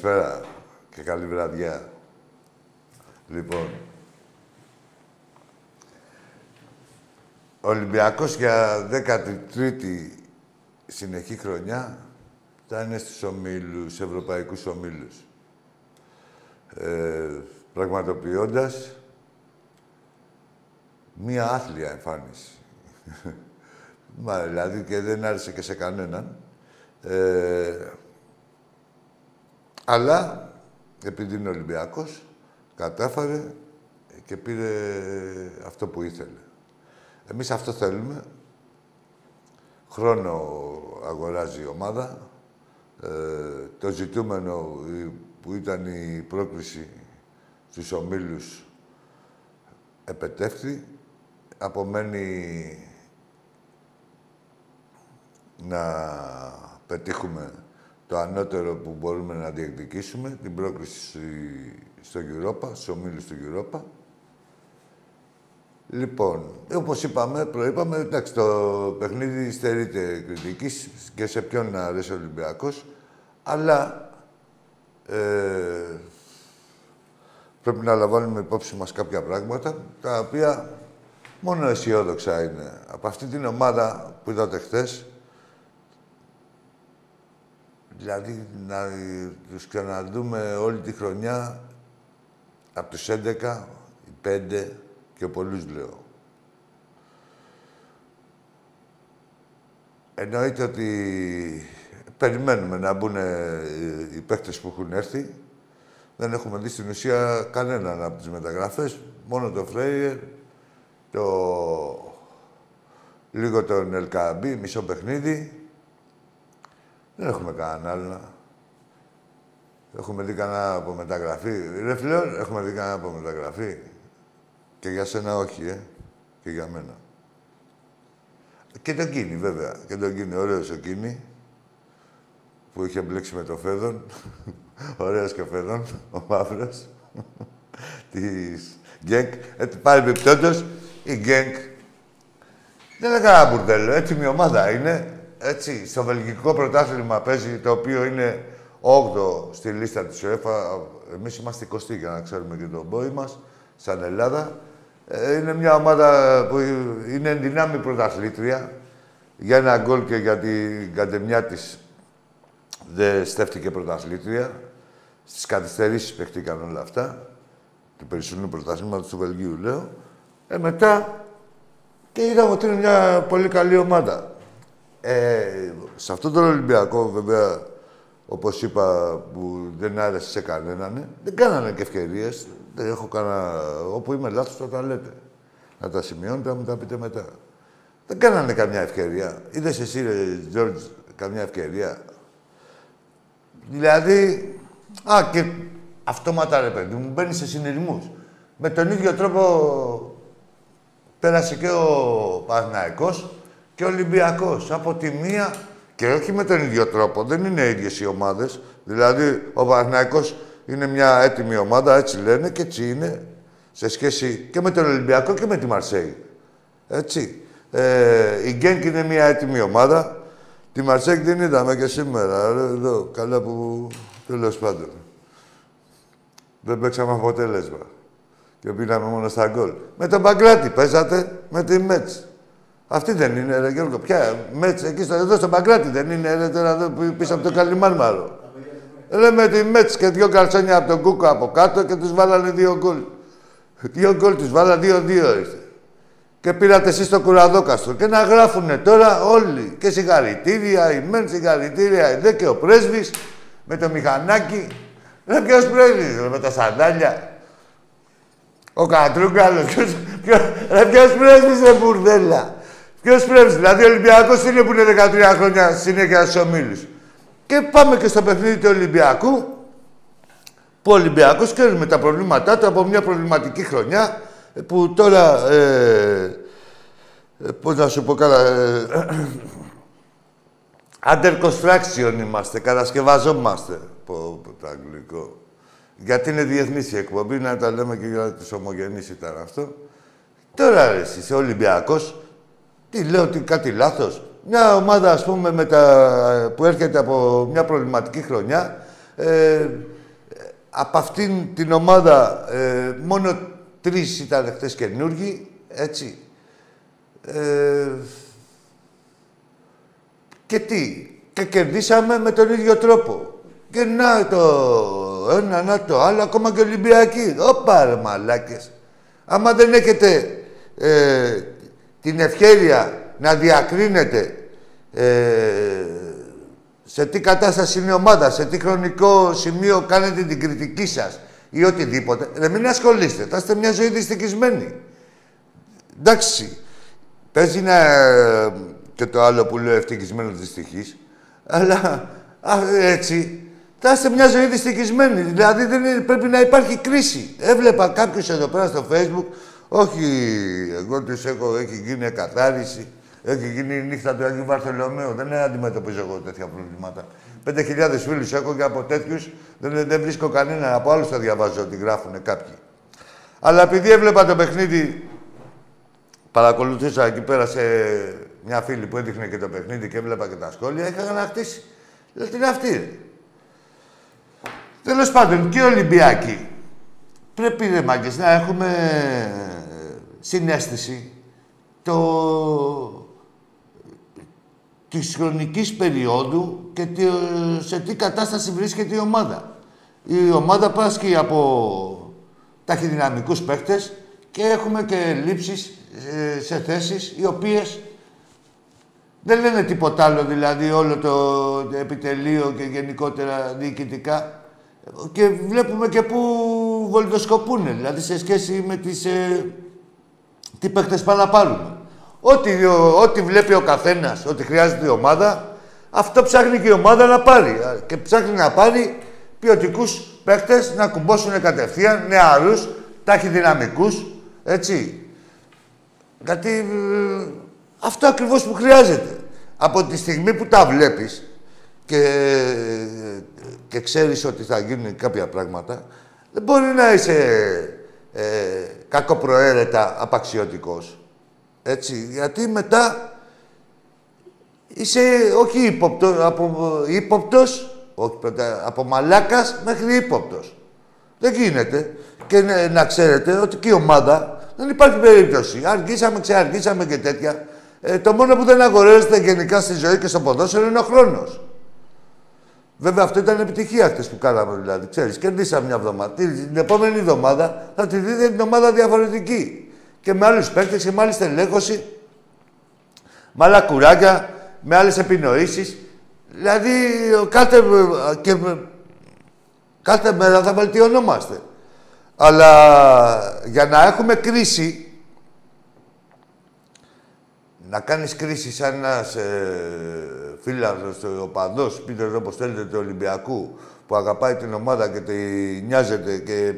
Καλησπέρα και καλή βραδιά. Λοιπόν, ο Ολυμπιακός για 13η συνεχή χρονιά θα είναι στους ομίλους, ευρωπαϊκούς ομίλους. Ε, πραγματοποιώντας μία άθλια εμφάνιση. Μα, δηλαδή και δεν άρεσε και σε κανέναν. Ε, αλλά, επειδή είναι Ολυμπιακός, κατάφερε και πήρε αυτό που ήθελε. Εμείς αυτό θέλουμε. Χρόνο αγοράζει η ομάδα. Ε, το ζητούμενο που ήταν η πρόκληση στους ομίλους επετεύχθη. Απομένει να πετύχουμε το ανώτερο που μπορούμε να διεκδικήσουμε, την πρόκληση στο Europa, στους ομίλους του Europa. Λοιπόν, όπως είπαμε, προείπαμε, εντάξει, το παιχνίδι στερείται κριτικής και σε ποιον αρέσει ο Ολυμπιακός, αλλά ε, πρέπει να λαμβάνουμε υπόψη μας κάποια πράγματα, τα οποία μόνο αισιόδοξα είναι. Από αυτή την ομάδα που είδατε χθες, Δηλαδή, να τους ξαναδούμε όλη τη χρονιά από τους 11, οι 5 και πολλούς λέω. Εννοείται ότι περιμένουμε να μπουν οι παίκτες που έχουν έρθει. Δεν έχουμε δει στην ουσία κανέναν από τις μεταγραφές. Μόνο το Φρέιερ, το... λίγο τον Ελκαμπή, μισό παιχνίδι δεν έχουμε κανέναν άλλο. Έχουμε δει κανένα από μεταγραφή. Ρε φίλε, έχουμε δει κανένα από μεταγραφή. Και για σένα όχι, ε. Και για μένα. Και το Κίνη, βέβαια. Και το Κίνη, ωραίος ο Κίνη. Που είχε μπλέξει με το Φέδον. ωραίος και ο Φέδον, ο μαύρος. Της Γκένκ. Ε, πάλι επιπτόντως, η Γκένκ. Δεν είναι κανένα μπουρδέλο. Έτοιμη ομάδα είναι έτσι, στο βελγικό πρωτάθλημα παίζει, το οποίο είναι 8 στη λίστα της UEFA. Εμείς είμαστε 20 για να ξέρουμε και τον πόη μας, σαν Ελλάδα. Ε, είναι μια ομάδα που είναι ενδυνάμει πρωταθλήτρια. Για ένα γκολ και για την κατεμιά της δεν στέφτηκε πρωταθλήτρια. Στις καθυστερήσεις παιχτήκαν όλα αυτά. Του περισσότερου πρωταθλήματος του Βελγίου, λέω. Ε, μετά και είδαμε ότι είναι μια πολύ καλή ομάδα. Ε, σε αυτόν τον Ολυμπιακό, βέβαια, όπως είπα, που δεν άρεσε σε κανέναν, δεν κάνανε και ευκαιρίες. Δεν έχω κανένα... Όπου είμαι λάθος, θα τα λέτε. Να τα σημειώνετε, να μου τα πείτε μετά. Δεν κάνανε καμιά ευκαιρία. Είδες εσύ, ρε, Τζόρτζ, καμιά ευκαιρία. Δηλαδή, α, και αυτόματα ρε παιδί μου, μπαίνεις σε συνειρμούς. Με τον ίδιο τρόπο πέρασε και ο Παναθηναϊκός και ο Ολυμπιακός. Από τη μία και όχι με τον ίδιο τρόπο. Δεν είναι ίδιες οι ομάδες. Δηλαδή, ο Παναθηναϊκός είναι μια έτοιμη ομάδα, έτσι λένε, και έτσι είναι, σε σχέση και με τον Ολυμπιακό και με τη Μαρσέη. Έτσι. Ε, η Γκένκ είναι μια έτοιμη ομάδα. Τη Μαρσέη την είδαμε και σήμερα. Εδώ, καλά που... Τέλος πάντων. Δεν παίξαμε αποτέλεσμα. Και πήραμε μόνο στα γκολ. Με τον Μπαγκλάτη παίζατε, με τη Μέτς. Αυτή δεν είναι, ρε Γιώργο. Ποια, Μέτς, εκεί στο, εδώ στον Μπαγκλάτη δεν είναι, ρε, τώρα εδώ πίσω από το Καλιμάρμαρο. Λέμε τη Μέτς και δύο καρσόνια από τον Κούκο από κάτω και τους βάλανε δύο γκολ. Δύο γκολ τους βάλανε, δύο-δύο ήρθε. Και πήρατε εσείς το κουραδόκαστρο. Και να γράφουνε τώρα όλοι. Και συγχαρητήρια, η Μεν συγχαρητήρια, η Δε και ο πρέσβης με το μηχανάκι. Ρε ποιος πρέσβης, με τα σαντάλια. Ο Κατρούγκαλος. Ποιος, ποιος, ρε ποιος πρέσβης, ρε μπουρδέλα. Ποιος πρέσβης, δηλαδή ο Ολυμπιακός είναι που είναι 13 χρόνια συνέχεια στους ομίλους. Και πάμε και στο παιχνίδι του Ολυμπιακού, που ο Ολυμπιακός ξέρουμε τα προβλήματά του από μια προβληματική χρονιά, που τώρα, ε, ε, πώς να σου πω καλά, ε, under construction είμαστε, κατασκευαζόμαστε, πω, πω το αγγλικό. Γιατί είναι διεθνής η εκπομπή, να τα λέμε και για τους ομογενείς ήταν αυτό. Τώρα, ρε, εσύ, Ολυμπιακός, τι λέω, ότι κάτι λάθος. Μια ομάδα, ας πούμε, με τα, που έρχεται από μια προβληματική χρονιά, ε, από αυτήν την ομάδα ε, μόνο τρεις ήταν χτες καινούργοι, έτσι. Ε, και τι, και κερδίσαμε με τον ίδιο τρόπο. Και να το ένα, να το άλλο, ακόμα και Ολυμπιακοί. Ωπα ρε μαλάκες. Άμα δεν έχετε ε, την ευχαίρεια να διακρίνετε ε, σε τι κατάσταση είναι η ομάδα, σε τι χρονικό σημείο κάνετε την κριτική σας ή οτιδήποτε. Δεν μην ασχολείστε. Θα είστε μια ζωή δυστυχισμένη. Εντάξει. Παίζει να... και το άλλο που λέω ευτυχισμένος δυστυχής. Αλλά έτσι θα είστε μια ζωή δυστυχισμένη. Δηλαδή δεν πρέπει να υπάρχει κρίση. Έβλεπα κάποιους εδώ πέρα στο facebook, όχι εγώ του έχω, έχει γίνει εκαθάριση, έχει γίνει η νύχτα του Αγίου Βαρθολομαίου. Δεν αντιμετωπίζω εγώ τέτοια προβλήματα. 5.000 φίλους έχω και από τέτοιους δεν, δεν βρίσκω κανένα. Από άλλους θα διαβάζω ότι γράφουν κάποιοι. Αλλά επειδή έβλεπα το παιχνίδι, παρακολουθούσα εκεί πέρα σε μια φίλη που έδειχνε και το παιχνίδι και έβλεπα και τα σχόλια, είχα ανακτήσει. Λέω τι είναι αυτή. Τέλος πάντων, και οι Ολυμπιακοί. Πρέπει, ρε μάγκες, να έχουμε συνέστηση το... της χρονικής περίοδου και σε τι κατάσταση βρίσκεται η ομάδα. Η ομάδα πάσχει από ταχυδυναμικούς παίχτες και έχουμε και λήψεις ε, σε θέσεις οι οποίες δεν λένε τίποτα άλλο, δηλαδή όλο το επιτελείο και γενικότερα διοικητικά και βλέπουμε και πού βολιδοσκοπούν, δηλαδή σε σχέση με τις, ε, τι παίχτες πάνε να πάρουν. Ό,τι, ό,τι βλέπει ο καθένας, ότι χρειάζεται η ομάδα, αυτό ψάχνει και η ομάδα να πάρει. Και ψάχνει να πάρει ποιοτικούς παίχτες να κουμπώσουν κατευθείαν, νεαρούς, ταχυδυναμικούς, έτσι. Γιατί ε, αυτό ακριβώς που χρειάζεται. Από τη στιγμή που τα βλέπεις και και ξέρεις ότι θα γίνουν κάποια πράγματα, δεν μπορεί να είσαι ε, κακοπροαίρετα απαξιωτικός. Έτσι, γιατί μετά είσαι όχι ύποπτος, από, ύποπτος, όχι από μαλάκας μέχρι ύποπτος. Δεν γίνεται. Και να ξέρετε ότι και η ομάδα δεν υπάρχει περίπτωση. Αργήσαμε, ξεαργήσαμε και τέτοια. Ε, το μόνο που δεν αγοράζεται γενικά στη ζωή και στο ποδόσφαιρο είναι ο χρόνος. Βέβαια αυτό ήταν επιτυχία χτες που κάναμε δηλαδή. Ξέρεις, κερδίσαμε μια εβδομάδα. Την επόμενη εβδομάδα θα τη δείτε την ομάδα διαφορετική. Και με άλλους παίκτες και με άλλη στελέχωση. Με άλλα κουράκια, με άλλες επινοήσεις. Δηλαδή κάθε, και, κάθε μέρα θα βελτιωνόμαστε. Αλλά για να έχουμε κρίση να κάνεις κρίση σαν ένας ε, φίλαθρος, ο παδός, πείτε το όπως θέλετε, του Ολυμπιακού, που αγαπάει την ομάδα και τη νοιάζεται και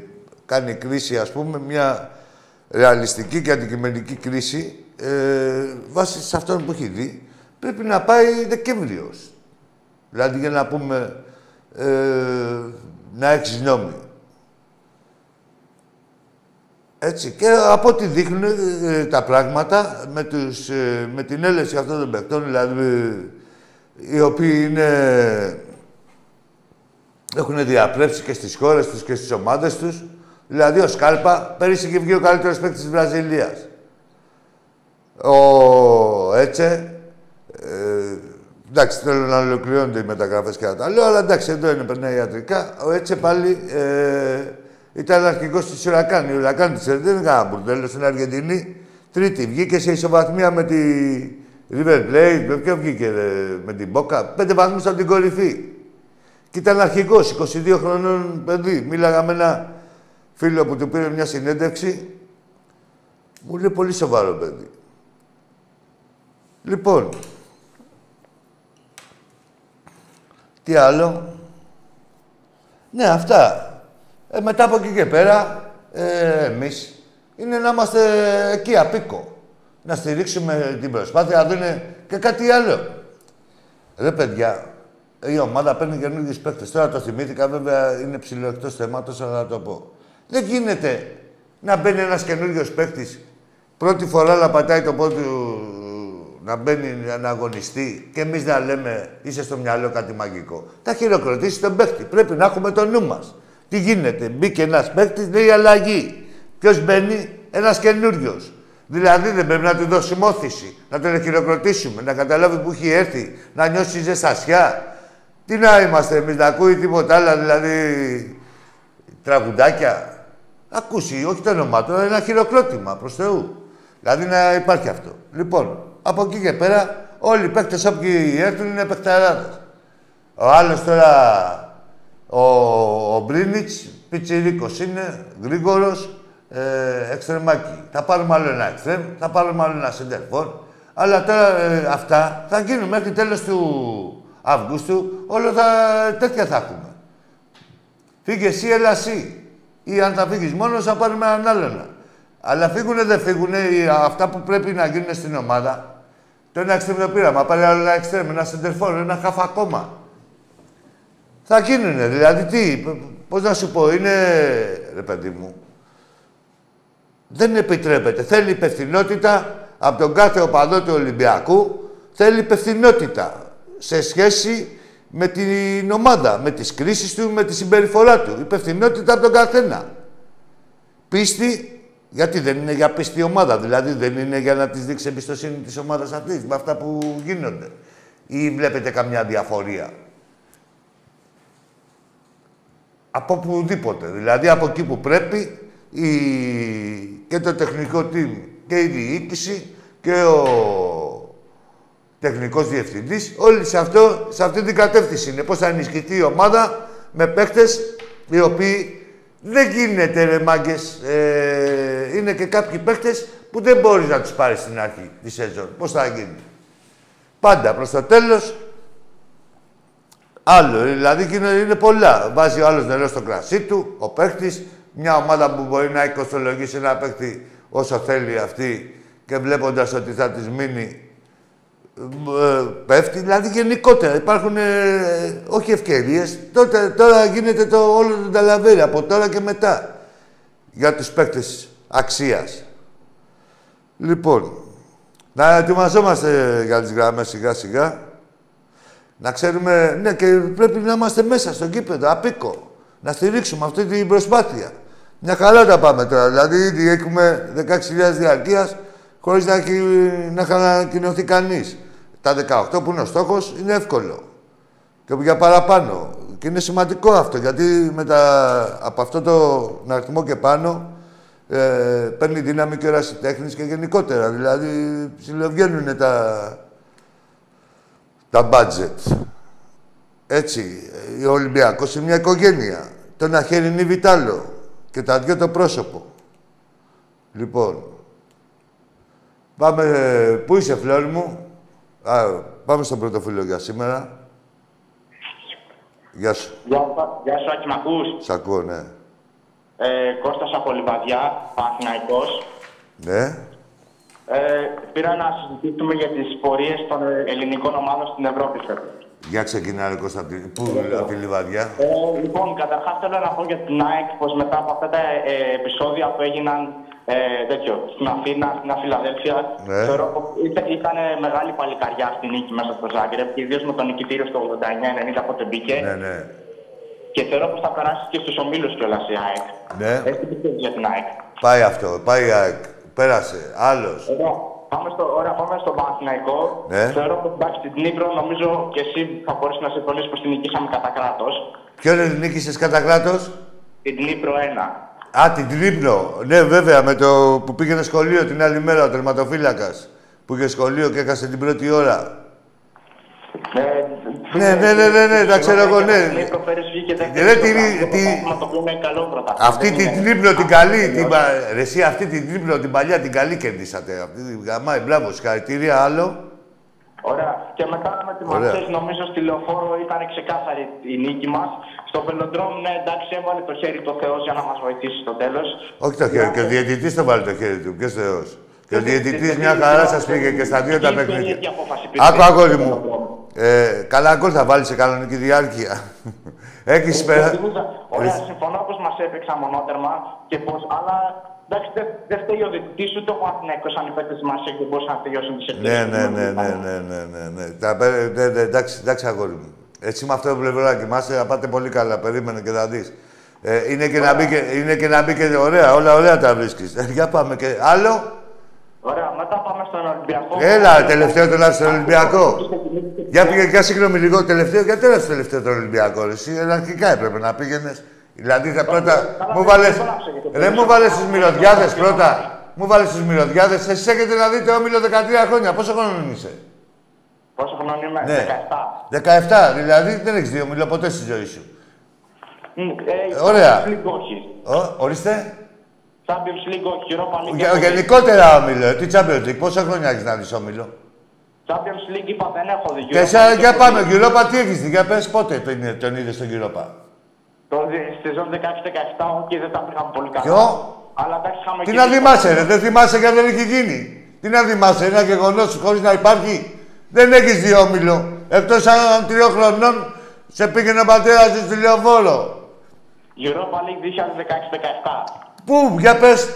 κάνει κρίση, ας πούμε, μια ρεαλιστική και αντικειμενική κρίση, ε, βάσει σε αυτόν που έχει δει, πρέπει να πάει Δεκέμβριος. Δηλαδή, για να πούμε, ε, να έχεις νόμι. Έτσι. Και από ό,τι δείχνουν ε, τα πράγματα, με, τους, ε, με την έλεση αυτών των παιχτών, δηλαδή, οι οποίοι είναι, έχουν διαπρέψει και στις χώρες τους και στις ομάδες τους, Δηλαδή ο Σκάλπα πέρυσι είχε βγει ο καλύτερος παίκτης της Βραζιλίας. Ο Έτσε. Ε, εντάξει, θέλω να ολοκληρώνονται οι μεταγραφές και τα λέω, αλλά εντάξει, εδώ είναι περνάει ιατρικά. Ο Έτσε πάλι ε, ήταν αρχηγός της Ουρακάν. Η Ουρακάν της δεν είναι κανένα μπουρδέλο στην Αργεντινή. Τρίτη βγήκε σε ισοβαθμία με τη River Plate. Με ποιο βγήκε με την Μπόκα. Πέντε βαθμούς από την κορυφή. Και ήταν αρχηγός, 22 χρονών παιδί. Μίλαγα με ένα φίλο που του πήρε μια συνέντευξη, μου λέει πολύ σοβαρό παιδί. Λοιπόν, τι άλλο; Ναι, αυτά. Ε, μετά από εκεί και πέρα, ε, εμείς, είναι να είμαστε εκεί απίκο. Να στηρίξουμε την προσπάθεια, να είναι και κάτι άλλο. Ρε παιδιά, η ομάδα παίρνει καινούργιους παίκτες. Τώρα το θυμήθηκα, βέβαια είναι ψηλό εκτός θέματος, αλλά να το πω. Δεν γίνεται να μπαίνει ένας καινούριο παίκτης πρώτη φορά να πατάει το πόδι του να μπαίνει να αγωνιστεί και εμείς να λέμε είσαι στο μυαλό κάτι μαγικό. Θα χειροκροτήσει τον παίκτη. Πρέπει να έχουμε το νου μας. Τι γίνεται, μπήκε ένας παίκτης, λέει αλλαγή. Ποιος μπαίνει, ένας καινούριος. Δηλαδή δεν πρέπει να του δώσουμε όθηση, να τον χειροκροτήσουμε, να καταλάβει που έχει έρθει, να νιώσει ζεστασιά. Τι να είμαστε εμείς, να ακούει τίποτα άλλο, δηλαδή τραγουδάκια ακούσει, όχι το όνομά του, ένα χειροκρότημα προς Θεού. Δηλαδή να υπάρχει αυτό. Λοιπόν, από εκεί και πέρα, όλοι οι παίκτες όποιοι έρθουν είναι παιχταράδες. Ο άλλος τώρα, ο, ο Μπρίνιτς, πιτσιρίκος είναι, γρήγορος, ε, εξτρεμάκι. Θα πάρουμε άλλο ένα εξτρεμ, θα πάρουμε άλλο ένα σεντερφόρ. Αλλά τώρα ε, αυτά θα γίνουν μέχρι τέλος του Αυγούστου. Όλο θα, τέτοια θα έχουμε. Φύγε εσύ, έλα εσύ. Ή αν θα φύγεις μόνος, θα πάρουμε έναν άλλον. Αλλά φύγουνε, δεν φύγουνε αυτά που πρέπει να γίνουν στην ομάδα. Το ένα εξτρέμ το πήραμε, πάρει άλλο ένα εξτρέμ, ένα σεντερφόρ, ένα χαφ ακόμα. Θα γίνουνε, δηλαδή τι, πώς να σου πω, είναι. ρε παιδί μου. Δεν επιτρέπεται. Θέλει υπευθυνότητα από τον κάθε οπαδό του Ολυμπιακού. Θέλει υπευθυνότητα σε σχέση με την ομάδα, με τις κρίσεις του, με τη συμπεριφορά του. Υπευθυνότητα από τον καθένα. Πίστη, γιατί δεν είναι για πίστη ομάδα, δηλαδή δεν είναι για να της δείξει εμπιστοσύνη της ομάδας αυτής, με αυτά που γίνονται. Ή βλέπετε καμιά διαφορία; Από οπουδήποτε. Δηλαδή από εκεί που πρέπει η... και το τεχνικό team και η διοίκηση και ο τεχνικός διευθυντής, όλοι σε, αυτό, σε αυτή την κατεύθυνση είναι. Πώς θα ενισχυθεί η ομάδα με παίχτες οι οποίοι δεν γίνεται ρε μάγκες. Ε, είναι και κάποιοι παίχτες που δεν μπορείς να τους πάρεις στην αρχή τη σεζόν. Πώς θα γίνει; Πάντα προς το τέλος άλλο. Δηλαδή είναι πολλά. Βάζει ο άλλος νερό στο κρασί του, ο παίχτης, μια ομάδα που μπορεί να οικοστολογήσει ένα παίχτη όσο θέλει αυτή και βλέποντας ότι θα της μείνει ε, πέφτει, δηλαδή γενικότερα. Υπάρχουν ε, όχι ευκαιρίες. Τώρα γίνεται το όλο το ταλαβέρι από τώρα και μετά για τους παίκτες αξίας. Λοιπόν, να ετοιμαζόμαστε για τις γραμμές σιγά σιγά. Να ξέρουμε, ναι, και πρέπει να είμαστε μέσα στο κήπεδο, απίκο. Να στηρίξουμε αυτή την προσπάθεια. Μια καλά τα πάμε τώρα. Δηλαδή, ήδη έχουμε 16.000 διαρκείας χωρίς να έχει, να ανακοινωθεί κανείς. Τα 18 που είναι ο στόχος είναι εύκολο. Και για παραπάνω. Και είναι σημαντικό αυτό, γιατί με από αυτό το αριθμό και πάνω ε, παίρνει δύναμη και ο τέχνης και γενικότερα. Δηλαδή, ψηλοβγαίνουν τα, τα budget. Έτσι, ο Ολυμπιακός είναι μια οικογένεια. Το ένα χέρι είναι βιτάλο και τα δυο το πρόσωπο. Λοιπόν, πάμε... Πού είσαι, Φλόρ μου; Α, πάμε στο πρώτο φίλο για σήμερα. Γεια σου. Γεια, γεια σου, Άκη, μ' ακούς; Σ' ακούω, ναι. Ε, Κώστας από Λιβαδιά, Παναθηναϊκός. Ναι. Ε, πήρα να συζητήσουμε για τις πορείες των ελληνικών ομάδων στην Ευρώπη φέτος. Για ξεκινά, ρε Κώστα, από τη- πού, από τη Λιβαδιά. Ε, λοιπόν, καταρχάς θέλω να πω για την ΑΕΚ πως μετά από αυτά τα ε, επεισόδια που έγιναν ε, τέτοιο, στην Αθήνα, στην Αφιλαδέλφια, Ναι. θεωρώ πως ήταν, ήταν μεγάλη παλικαριά στη νίκη μέσα στο Ζάγκρεπ και ιδίως με τον νικητήριο στο 89-90 πότε μπήκε. Ναι, ναι. Και θεωρώ πως θα περάσει και στους ομίλους κιόλας η ΑΕΚ. Ναι. Έτσι πιστεύεις για την ΑΕΚ. Πάει αυτό, πάει η ΑΕΚ. Πέρασε. Άλλος. Ωραία. Πάμε στο, ωραία, πάμε στο Παναθηναϊκό. Ναι. Θεωρώ πως εντάξει την Νύπρο νομίζω και εσύ θα μπορείς να συμφωνήσεις πως την νικήσαμε κατά κράτος. Ποιον νίκησες κατά κράτος; Την Νύπρο 1. Α, την Τρίπνο. Ναι, βέβαια, με το που πήγαινε σχολείο την άλλη μέρα, ο τερματοφύλακας. Που είχε σχολείο και έκασε την πρώτη ώρα. Ε, Ναι, ναι, ναι, ναι, ναι, τα ξέρω εγώ, ναι. Η Νύπρο πέρυσι βγήκε δεύτερη Ρε, στο τι- πρωτάθλημα, τι- Το οποίο είναι καλό πρωτάθλημα. Αυτή Δεν την είναι- τρίπνο την καλή, την, πα- ρε, εσύ αυτή την τρίπνο την παλιά την καλή κερδίσατε. Αυτή την γαμάει, μπράβο, συγχαρητήρια, άλλο. Ωραία. Και μετά με τη Ωραία. Μαρσέλ, νομίζω στη λεωφόρο ήταν ξεκάθαρη η νίκη μας. Στο Βελοντρόμ, ναι, εντάξει, έβαλε το χέρι το Θεός για να μας βοηθήσει στο τέλος. Όχι το χέρι, και ο διαιτητής το βάλει το χέρι του. Ποιος Θεός. Και ο διαιτητής μια χαρά σας πήγε και στα δύο τα παιχνίδια. Άκου, αγόρι μου. Ε, καλά γκολ θα βάλεις σε κανονική διάρκεια. Έχει πέρα. Ωραία, συμφωνώ πως μας έπαιξαν μονότερμα και πω. Αλλά εντάξει, δεν δεν φταίει ο διαιτητή ούτε ο Παναθυναϊκό αν οι παίκτες μας δεν μπορούσαν να τελειώσουν τις Ναι, ναι, ναι, ναι, ναι, ναι, ναι, ναι. Τα, πέ- ναι, ναι, εντάξει, εντάξει, αγόρι μου. Έτσι με αυτό το πλευράκι μας, θα πάτε πολύ καλά. Περίμενε και θα δεις. Ε, είναι, και να μπει και, είναι και να μπει και ωραία, όλα ωραία τα βρίσκεις. Ε, για πάμε και άλλο; Ωραία, μετά πάμε στον Ολυμπιακό. Έλα, τελευταίο το στον Ολυμπιακό. Για πήγε, για συγγνώμη λίγο, τελευταίο, γιατί έλα στο τελευταίο τον Ολυμπιακό, ρε, εσύ, αρχικά έπρεπε να πήγαινες. Δηλαδή τα πρώτα, καλά, μου δεν βάλες, το άψε γιατί το ρε, μου πήρες βάλες από τις το μυρωδιάδες Ολυμπιακό. πρώτα. Μου βάλες τις μυρωδιάδες, εσείς έχετε να δείτε όμιλο 13 χρόνια. Πόσο χρόνο είσαι; Πόσο χρόνο είμαι, Ναι. 17. 17, δηλαδή δεν έχεις δει όμιλο ποτέ στη ζωή σου. Μ, ε, Ωραία. Champions League όχι. Ω, ορίστε. Champions League όχι. Europa League Γε- έχω δει. γενικότερα όμιλο, ε, τι Champions League, πόσα χρόνια έχεις να δεις όμιλο. Champions League είπα δεν έχω δει. Και Europa εσένα, League για έχω πάμε, δει. Europa τι έχεις δει, για πες πότε τον, τον είδες στον Europa; Το δι- στη ζώνη 16-17 όχι δεν τα πήγαμε πολύ καλά. Ποιο; Αλλά εντάξει είχαμε Τι και να δύσκολα θυμάσαι, ρε, δεν θυμάσαι γιατί δεν έχει γίνει. Τι να θυμάσαι, ένα γεγονός χωρίς να υπάρχει. Δεν έχεις δει όμιλο. Εκτός αν τριών χρονών σε πήγαινε ο πατέρας σου στη λεωφόρο. Europa League 2016-17. Πού, για πες.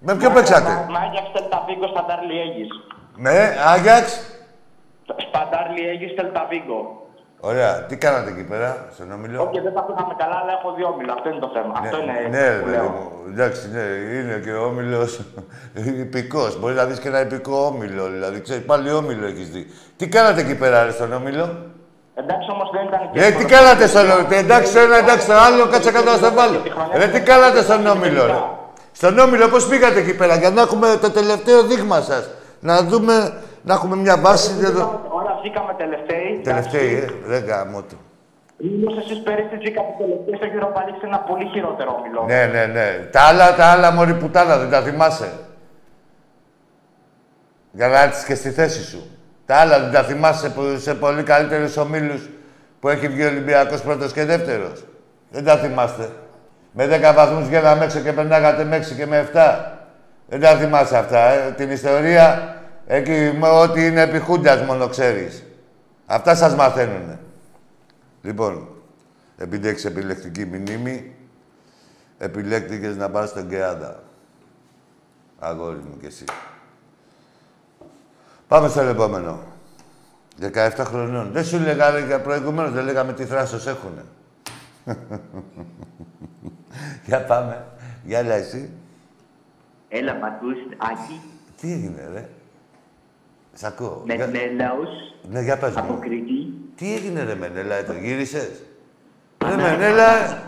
Με ποιο παίξατε; Με Άγιαξ Τελταβίγκο Σπαντάρ Λιέγης. Με Άγιαξ. Σπαντάρ Λιέγης Τελταβίγκο. Ωραία, τι κάνατε εκεί πέρα, στον όμιλο; Όχι, δεν τα πήγαμε καλά, αλλά έχω δει όμιλο. Αυτό είναι το θέμα. Αυτό είναι ναι, που ρε, λέω. παιδί μου. Εντάξει, ναι, είναι και ο όμιλος υπηκός. Μπορείς να δεις και ένα υπηκό όμιλο. Δηλαδή, ξέρεις, πάλι όμιλο έχεις δει. Τι κάνατε εκεί πέρα, ρε, στον όμιλο; Εντάξει όμως δεν ήταν και. Ρε, τι κάνατε στον όμιλο. Εντάξει, το ένα, εντάξει, το άλλο, κάτσε κάτω να στο βάλω. Ρε, τι κάνατε στον όμιλο, ρε; Στον όμιλο, πώς πήγατε εκεί πέρα, για να έχουμε το τελευταίο δείγμα σας. Να δούμε, να έχουμε μια βάση. εδώ. Ωραία, βγήκαμε τελευταίοι. Τελευταίοι, ε, δεν γάμο του. Μήπως εσείς πέρυσι βγήκατε τελευταίοι στο Europa League σε ένα πολύ χειρότερο όμιλο; Ναι, ναι, ναι. Τα άλλα, τα άλλα, μωρή πουτάνα, δεν τα θυμάσαι; Για να έρθεις και στη θέση σου. Τα άλλα δεν τα θυμάσαι που σε πολύ καλύτερους ομίλους που έχει βγει ο Ολυμπιακός πρώτος και δεύτερος. Δεν τα θυμάστε. Με 10 βαθμούς βγαίναμε έξω και περνάγατε με 6 και με 7. Δεν τα θυμάσαι αυτά, ε. Την ιστορία, εκεί με ό,τι είναι επί Χούντας μόνο ξέρεις. Αυτά σας μαθαίνουνε. Λοιπόν, επειδή έχεις επιλεκτική μνήμη, επιλέκτηκες να πας στον Κεάδα. Αγόρι μου κι εσύ. Πάμε στο επόμενο. 17 χρονών. Δεν σου λέγανε για προηγουμένως, δεν λέγαμε τι θράσος έχουνε. για πάμε. Για έλα εσύ. Έλα, μ' ακούς, Άκη, Τι έγινε, ρε; Σ' ακούω. με Για- Μενέλαος, Ναι, για πες από μου. Κρήτη. Τι έγινε ρε Μενέλα, ε, το γύρισες. Ρε Μενέλα, ε.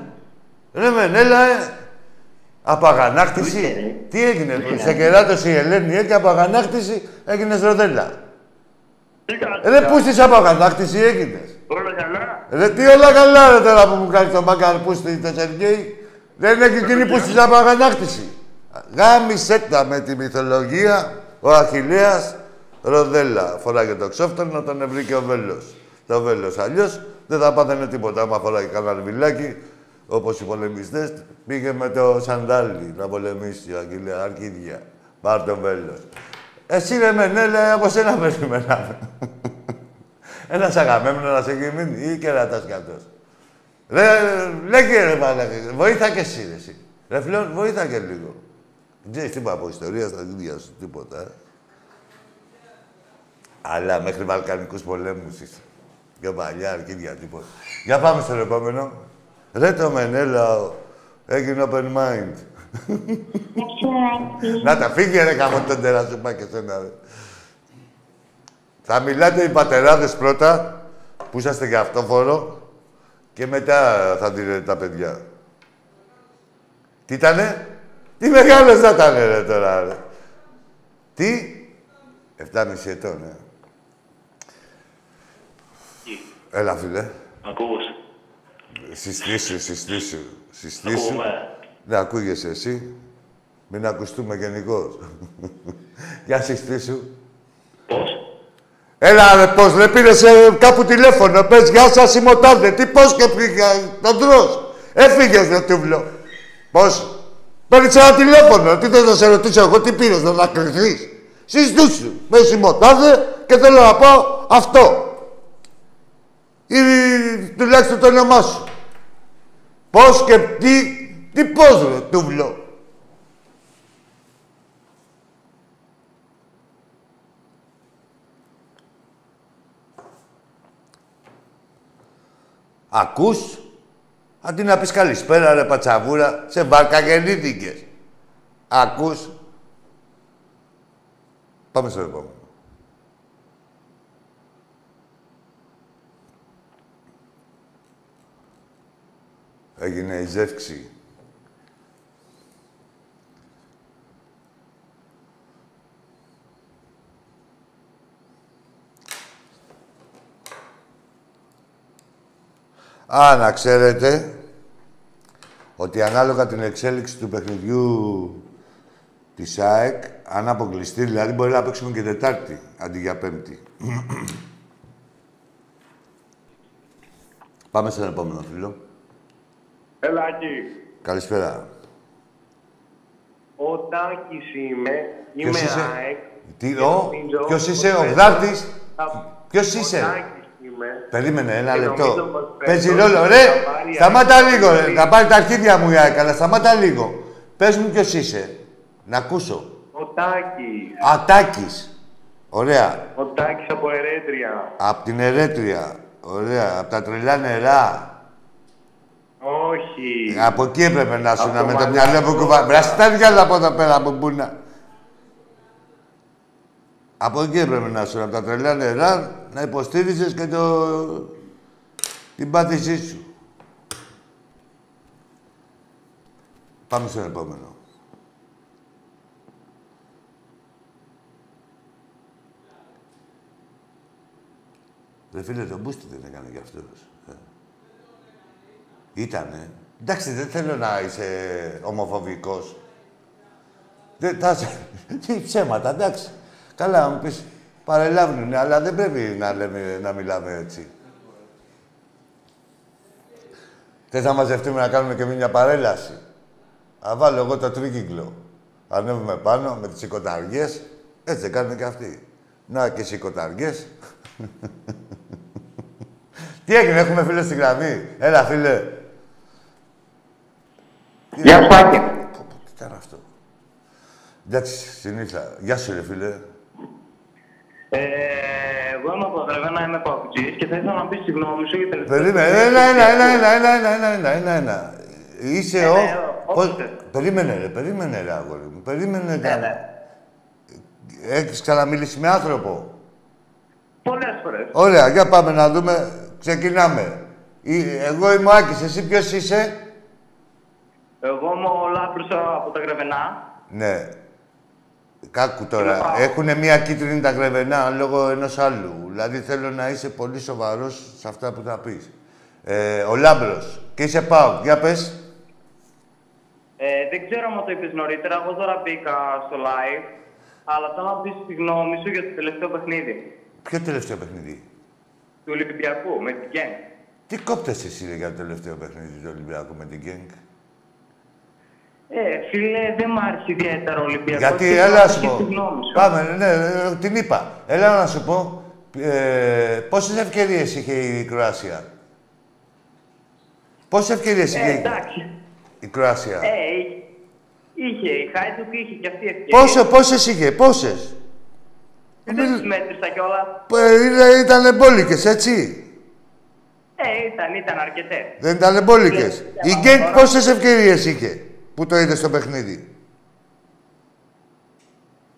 ρε Μενέλα, ε. Από αγανάκτηση. Ούτε, ρε. Τι έγινε, Ούτε, σε ρε. κεράτωσε η Ελένη ε, και από αγανάκτηση έγινες ροδέλα. Ρε πούστης από αγανάκτηση έγινες. Όλα καλά. Ρε τι όλα καλά ρε τώρα που μου κάνει το μάγκαρ πούστη το Σεργέη. Δεν έχει γίνει πούστης από αγανάκτηση. Γάμισε τα με τη μυθολογία ο Αχιλέας Ροδέλα. Φοράγε το ξόφτωνο, τον βρήκε ο Βέλος. Το Βέλος. Αλλιώς Δεν θα πάθαινε τίποτα. Άμα φοράει κανένα βιλάκι, όπως οι πολεμιστές, πήγε με το σαντάλι να πολεμήσει, αγγελία, αρκίδια. Πάρ' τον βέλος. Εσύ ρε Μενέλα, από σένα περιμέναμε. Ένας αγαμένος να σε έχει μείνει ή κερατάς κι αυτός. Ρε, λέγε ρε μαλάκα, βοήθα και εσύ, ρε, εσύ. Ρε φίλε, βοήθα και λίγο. Δεν ξέρεις τίποτα από ιστορία στα ίδια σου, τίποτα. ε. Αλλά μέχρι Βαλκανικούς πολέμους είσαι. Πιο παλιά, αρκίδια, τίποτα. Για πάμε στο επόμενο. Ρε το Μενέλα, έγινε open mind. Να τα φύγε ρε καμώ τον τέρα σου πάει και σένα. ρε. Θα μιλάτε οι πατεράδες πρώτα, που είσαστε για αυτόφορο, και μετά θα δείτε τα παιδιά. Τι ήτανε; Τι μεγάλος θα ήταν ρε τώρα, ρε. Τι; 7,5 ετών, ε. Έλα, φίλε. Ακούς. Συστήσου, συστήσου. Συστήσου. Ακούμε. Ναι, ακούγεσαι εσύ. Μην ακουστούμε γενικώ. Για συστήσου. Πώς; Έλα ρε πώς, ρε πήρες ε, κάπου τηλέφωνο, πες γεια σας είμαι ο Τάδε. Τι πώς και πήγα, τον τρως. Έφυγες ρε τούβλο. Πώς; Παίρνεις ένα τηλέφωνο, τι θες να σε ρωτήσω εγώ, τι πήρες, να ανακριθείς. Συστήσου, πες είμαι ο Τάδε και θέλω να πω αυτό. Ή τουλάχιστον το όνομά σου. Πώς και τι, τι πώς ρε τούβλο. Ακούς, αντί να πεις καλησπέρα ρε πατσαβούρα, σε βάρκα γεννήθηκες. Ακούς; Πάμε στο επόμενο. Έγινε η ζεύξη. Α, να ξέρετε ότι ανάλογα την εξέλιξη του παιχνιδιού της ΑΕΚ, αν αποκλειστεί, δηλαδή μπορεί να παίξουμε και Τετάρτη, αντί για Πέμπτη. Πάμε στον επόμενο φίλο. Έλα, Άκη. Καλησπέρα. Ο Τάκης είμαι. Είμαι Ποιος είσαι; ΑΕΚ. Τι, Και ο, νομίζω ποιος πως είσαι, ο φέτος Γδάρτης. θα- Ποιος Ο είσαι; Τάκης είμαι. Περίμενε ένα Και λεπτό. νομίζω πως Παίζει φέτος ρόλο, θα ρε. πάρει Σταμάτα ΑΕΚ λίγο, ρε. πολύ. Θα πάρει τα αρχίδια μου η ΑΕΚ, αλλά σταμάτα λίγο. Πες μου ποιος είσαι. Να ακούσω. Ο Τάκης. Ατάκης. Ωραία. Ο Τάκης από Ερέτρια. Απ' την Ερέτρια. Ωραία. Απ' τα τρελά νερά. Όχι. Από εκεί έπρεπε να σου Από να με το Μαλακό. μυαλό μου κουβά. Μπραστάρια από εδώ πέρα από μπούνα. Από εκεί έπρεπε να σου από τα τρελά νερά να υποστήριζες και το... την πάθησή σου. Πάμε στον επόμενο. Ρε φίλε, τον Μπούστη δεν έκανε κι αυτός. Ε. Ήτανε. Εντάξει, δεν θέλω να είσαι ομοφοβικός. Δεν, θα, σε- τι ψέματα, εντάξει. Καλά, μου πεις, παρελάβουνε, αλλά δεν πρέπει να, λέμε, να μιλάμε έτσι. Θες να μαζευτούμε να κάνουμε και μια παρέλαση; Θα βάλω εγώ το τρίκυκλο. Ανέβουμε πάνω με τις οικοταργίες. Έτσι δεν κάνουν και αυτοί. Να και οι οικοταργίες. Τι έγινε, έχουμε φίλες στη γραμμή; Έλα, φίλε. Γεια σου, Άκη. Πω, πω, Τι ήταν αυτό. Εντάξει, συνήθα. Γεια σου, ρε φίλε. Ε, εγώ είμαι από Δρεβένα, είμαι παπτζής και θα ήθελα να πεις τη γνώμη σου για την Περίμενε. Ένα, ένα, ένα, ένα, ένα, ένα, ένα, ένα, ένα, ένα. Είσαι ο... ναι, ο- Πώς- όποτε. Περίμενε, ρε, περίμενε, ρε, αγόρι μου. Περίμενε. Ναι, ναι. Έχεις ξαναμιλήσει με άνθρωπο; Πολλές φορές. Ωραία, για πάμε να δούμε. Ξεκινάμε. Ή- Εγώ είμαι ο Άκης, εσύ ποιος είσαι; Εγώ είμαι ο Λάμπρος από τα Γρεβενά. Ναι. Κάκου τώρα. πάω. Έχουν μία κίτρινη τα γρεβενά λόγω ενός άλλου. Δηλαδή θέλω να είσαι πολύ σοβαρός σε αυτά που θα πεις. Ε, ο Λάμπρος. Και είσαι πάω. Για πες. Ε, δεν ξέρω αν το είπες νωρίτερα, εγώ τώρα μπήκα στο live, αλλά θέλω να πεις τη γνώμη σου για το τελευταίο παιχνίδι Ποιο τελευταίο παιχνίδι; του Ολυμπιακού με την Γκέν. Τι κόπτεσαι εσύ ρε, για το τελευταίο παιχνίδι του Ολυμπιακού με την Γκένγκ. Ε, φίλε, δεν μ' άρεσε ιδιαίτερα ο Ολυμπιακός. Γιατί, και έλα θέλω σου και πω. τη γνώμη σου. Πάμε, ναι, ναι, την είπα. Έλα να σου πω. Ε, πόσες ευκαιρίες είχε η Κροάσια. Πόσες ευκαιρίες Ε, είχε εντάξει. η Κροάσια. Ε, είχε, η Χάιντουκ είχε και αυτή η ευκαιρία. Πόσο, πόσες είχε, πόσες; Δεν τις μέτρησα κιόλας. Ε, είναι- Ήταν εμπόλικες, έτσι; Ε, ήταν, ήταν αρκετές. Δεν ήταν εμπόλικες. Ναι, Η ναι, Γκένγκ τώρα. πόσες ευκαιρίες είχε; Που το είδες στο παιχνίδι;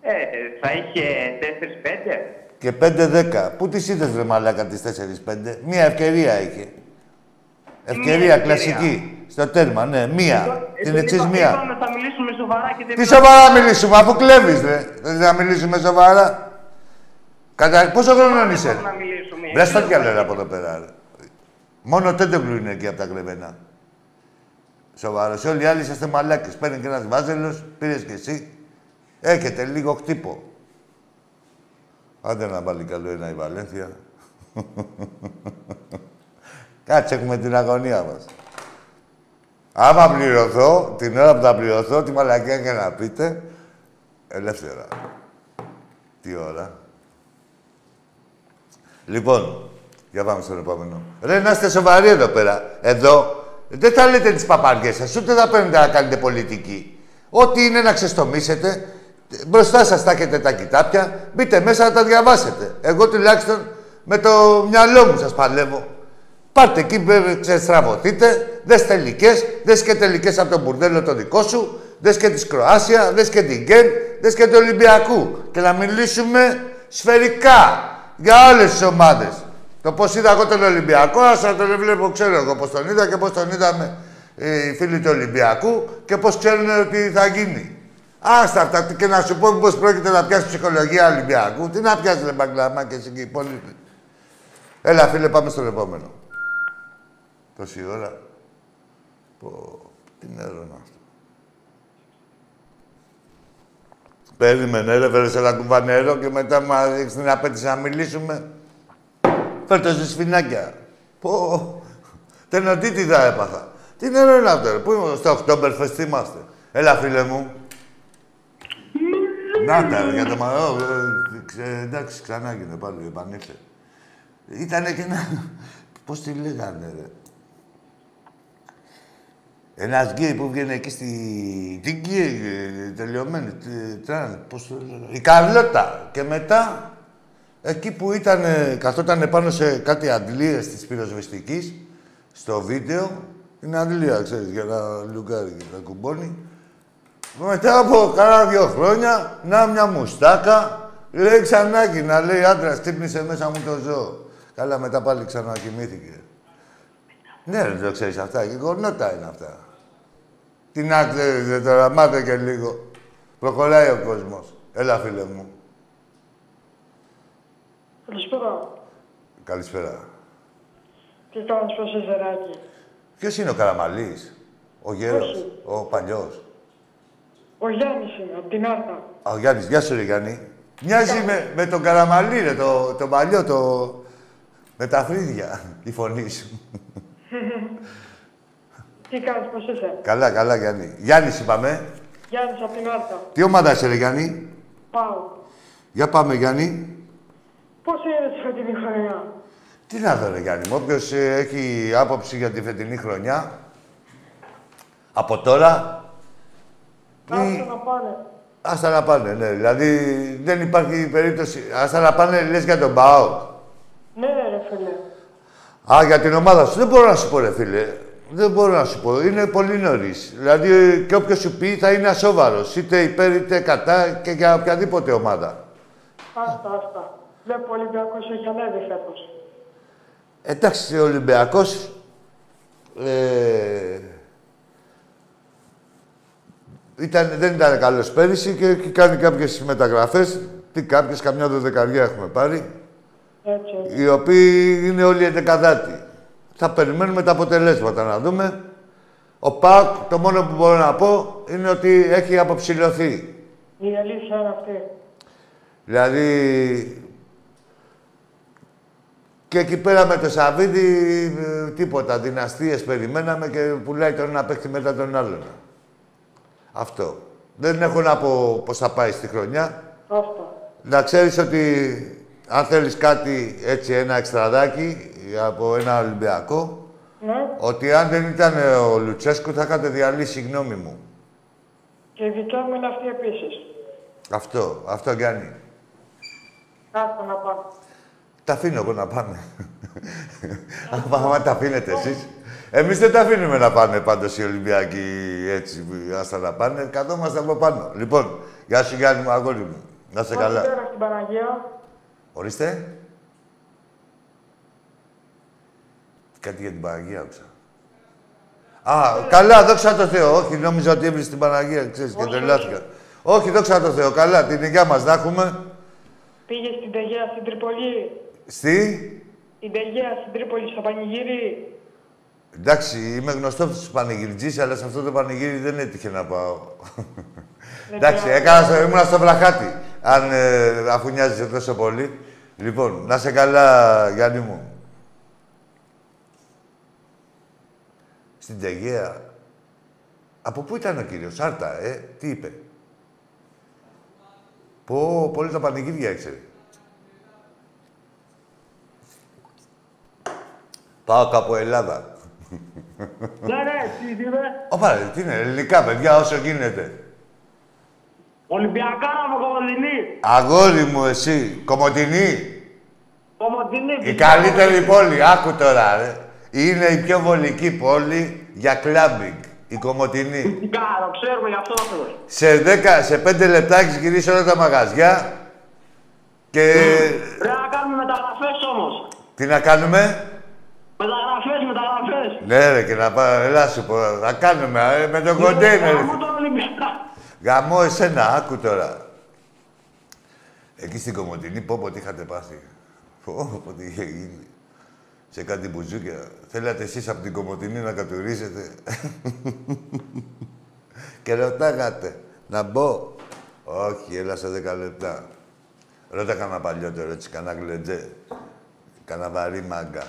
Ε, θα είχε 4-5. Και 5-10. Πού τις είδες βρε μαλάκα τις 4-5. Μία ευκαιρία είχε. Ευκαιρία ευκαιρία. κλασική. Στο τέρμα, ναι. Μία. Ε, Την δεν εξής είπα- μία. Είπαμε θα μιλήσουμε σοβαρά και δεν Τι μιλάμε σοβαρά σοβαρά. μιλήσουμε, αφού κλέβεις, ρε. Δεν να μιλήσουμε σοβαρά. Κατα... Πόσο χρόνο είσαι; Να μιλήσουμε. Βρες το διάλογο από εδώ πέρα, ρε. Μόνο τέτοιο είναι εκεί από τα κλεβένα. Σοβαρός. Όλοι οι άλλοι είσαστε μαλάκες. Παίρνει και ένας βάζελος, πήρες κι εσύ. Έχετε λίγο χτύπο. Άντε να βάλει καλό ένα η Βαλένθια. Κάτσε, έχουμε την αγωνία μας. Άμα πληρωθώ, την ώρα που θα πληρωθώ, τη μαλακία και να πείτε, ελεύθερα. Τι ώρα. Λοιπόν, για πάμε στον επόμενο. Ρε, να είστε σοβαροί εδώ πέρα. Εδώ, δεν θα λέτε τις παπαριές σας, ούτε θα παίρνετε να κάνετε πολιτική. Ό,τι είναι να ξεστομίσετε, μπροστά σας τα έχετε τα κοιτάπια, μπείτε μέσα να τα διαβάσετε. Εγώ τουλάχιστον με το μυαλό μου σας παλεύω. Πάρτε εκεί, ε, ξεστραβωθείτε, δες τελικές, δες και τελικές από τον μπουρδέλο το δικό σου, δες και της Κροάσια, δες και την Γκέν, δες και του Ολυμπιακού. Και να μιλήσουμε σφαιρικά για όλες τις ομάδες. Το πώς είδα εγώ τον Ολυμπιακό, ας να τον βλέπω, ξέρω εγώ πώς τον είδα και πώς τον είδαμε ε, οι φίλοι του Ολυμπιακού και πώς ξέρουν ότι θα γίνει. Άστα αυτά και να σου πω πώς πρόκειται να πιάσει ψυχολογία Ολυμπιακού. Τι να πιάσει, ρε Μπαγκλαμά και εσύ και οι υπόλοιποι. Έλα, φίλε, πάμε στον επόμενο. Τόση ώρα. Πω, τι νερό είναι αυτό. Περίμενε, ρε, φέρες ένα κουβά νερό και μετά μα ρίξεις την απέτηση να μιλήσουμε. Φέρτε σε σφινάκια. Πω, τενοντίτιδα έπαθα. Τι νερό είναι αυτό, ρε. Πού είμαστε, στο Oktoberfest είμαστε. Έλα, φίλε μου. Να τα, ρε, για το μωρό. ε, ξε- εντάξει, ξανά έγινε πάλι, επανήλθε. Ήτανε και ένα... Πώς τη λέγανε, ρε. Ένας γκέι που βγαίνει εκεί στη... Τι γκέι, ε, τελειωμένη, τι- τραν, πώς το λέγανε. Η Καρλώτα. Και μετά, εκεί που ήταν, καθόταν πάνω σε κάτι αντλίες της πυροσβεστικής, στο βίντεο, είναι αντλία, ξέρεις, για να λουκάρει και να κουμπώνει. Μετά από κάνα δύο χρόνια, να μια μουστάκα, λέει ξανά να λέει άντρας, τύπνισε μέσα μου το ζώο. Καλά, μετά πάλι ξανακοιμήθηκε. Ναι, δεν το ξέρεις αυτά. Και γονότα είναι αυτά. Τι να ξέρετε τώρα, μάθε και λίγο. Προχωράει ο κόσμος. Έλα, φίλε μου. Καλησπέρα. Καλησπέρα. Τι κάνεις, πώς είσαι, Ράκη; Ποιος είναι ο Καραμαλής, ο Γέρος, Όχι. ο Παλιός. Ο Γιάννης είμαι, από την Άρτα. Α, ο Γιάννης, γεια σου ρε Γιάννη. Μοιάζει με, με τον Καραμαλή, ρε, το, το παλιό, το... Με τα φρύδια, η φωνή σου. Τι κάνεις, πώς είσαι; καλά, καλά, Γιάννη. Γιάννης είπαμε. Γιάννης από την Άρτα. Τι ομάδα είσαι, ρε Γιάννη; Πάω. Για πάμε, Γιάννη. Πώς είναι τη φετινή χρονιά. Τι να δω, ρε Γιάννη μου. Όποιος ε, έχει άποψη για τη φετινή χρονιά, από τώρα, Άστα να πάνε. άστα να πάνε, ναι. Δηλαδή, δεν υπάρχει περίπτωση. Άστα να πάνε, λες για τον ΠΑΟΚ. Ναι, ναι, ρε φίλε. Α, για την ομάδα σου. Δεν μπορώ να σου πω, ρε φίλε. Δεν μπορώ να σου πω. Είναι πολύ νωρίς. Δηλαδή, και όποιος σου πει θα είναι ασόβαρος. Είτε υπέρ είτε κατά και για οποιαδήποτε ομάδα. Άστα, άστα. Βλέπω ο Ολυμπιακός έχει ανέβει φέτος. Εντάξει, ο Ολυμπιακός... Ε, ήταν, δεν ήταν καλός πέρυσι και έχει κάνει κάποιες μεταγραφές. Τι κάποιες, καμιά δωδεκαριά έχουμε πάρει. Έτσι, έτσι. Οι οποίοι είναι όλοι εντεκαδάτοι. Θα περιμένουμε τα αποτελέσματα να δούμε. Ο ΠΑΚ, το μόνο που μπορώ να πω είναι ότι έχει αποψηλωθεί. Η αλήθεια είναι αυτή. Δηλαδή, Και εκεί πέρα με το Σαββίδι, ε, τίποτα. Δυναστείες περιμέναμε και πουλάει τον ένα παίχτη μετά τον άλλον. Αυτό. Δεν έχω να πω πώς θα πάει στη χρονιά. Αυτό. Να ξέρεις ότι αν θέλεις κάτι έτσι, ένα εξτραδάκι από ένα Ολυμπιακό, Ναι. ότι αν δεν ήταν ο Λουτσέσκου θα είχατε διαλύσει η γνώμη μου. Και η δικιά μου είναι αυτή επίσης. Αυτό, αυτό Γιάννη. Άστα να πάω. Τα αφήνω εγώ να πάνε. Άμα τα αφήνετε εσείς. Εμείς δεν τα αφήνουμε να πάνε πάντως οι Ολυμπιακοί έτσι, άστα να πάνε. Καθόμαστε από πάνω. Λοιπόν, γεια σου Γιάννη μου, αγόρι μου. Να είσαι καλά. Καλησπέρα στην Παναγία. Ορίστε. Κάτι για την Παναγία άκουσα. Α, καλά, δόξα τω Θεώ. Όχι, νόμιζα ότι έβρισε την Παναγία, ξέρεις, και τρελάθηκα. Όχι, δόξα τω Θεώ. Καλά, την υγειά μας να έχουμε. Πήγε στην Τεγέα στην Τρίπολη. Στη... Στην Τεγέα στην Τρίπολη στο πανηγύρι. Εντάξει, είμαι γνωστός στους πανηγυριτζείς, αλλά σε αυτό το πανηγύρι δεν έτυχε να πάω. Εντάξει, έκανα, στο- ήμουνα στο βραχάτι, αν, ε, αφού νοιάζεσαι τόσο πολύ. Λοιπόν, να σε καλά, Γιάννη μου. Στην Τεγέα. Από πού ήταν ο κύριος, Άρτα, ε, τι είπε; Πω, πολύ τα πανηγύρια ήξερε. Πάω κάπου Ελλάδα. Ναι, ναι, τι τι είπε. Ωπα, ρε, τι είναι, ελληνικά παιδιά, όσο γίνεται. Ολυμπιακά από Κομωτινή. Αγόρι μου, εσύ, Κομωτινή, Κομωτινή. η καλύτερη πόλη, άκου τώρα, ρε. Είναι η πιο βολική πόλη για κλάμπινγκ, η Κομωτινή. Φυσικά, το ξέρουμε γι' αυτό ακριβώς. Σε, 10, σε 5 λεπτά έχεις γυρίσει όλα τα μαγαζιά και... Πρέπει να κάνουμε μεταγραφές όμως. Τι να κάνουμε, Μεταγραφές, μεταγραφές. Ναι ρε, και να πάω, έλα σου πω, να κάνουμε, ε, με τον κοντέινερ. Γαμώ τον Ολυμπιακά. Γαμώ εσένα, άκου τώρα. Εκεί στην Κομωτινή, πω πω τι είχατε πάθει. Πω πω τι είχε γίνει. Σε κάτι μπουζούκια. Θέλατε εσείς από την Κομωτινή να κατουρίσετε. και ρωτάγατε, να μπω. Όχι, έλα σε 10 λεπτά. Ρώτα κανένα παλιότερο, έτσι, κανένα γλεντζέ. Κανένα βαρύ μάγκα.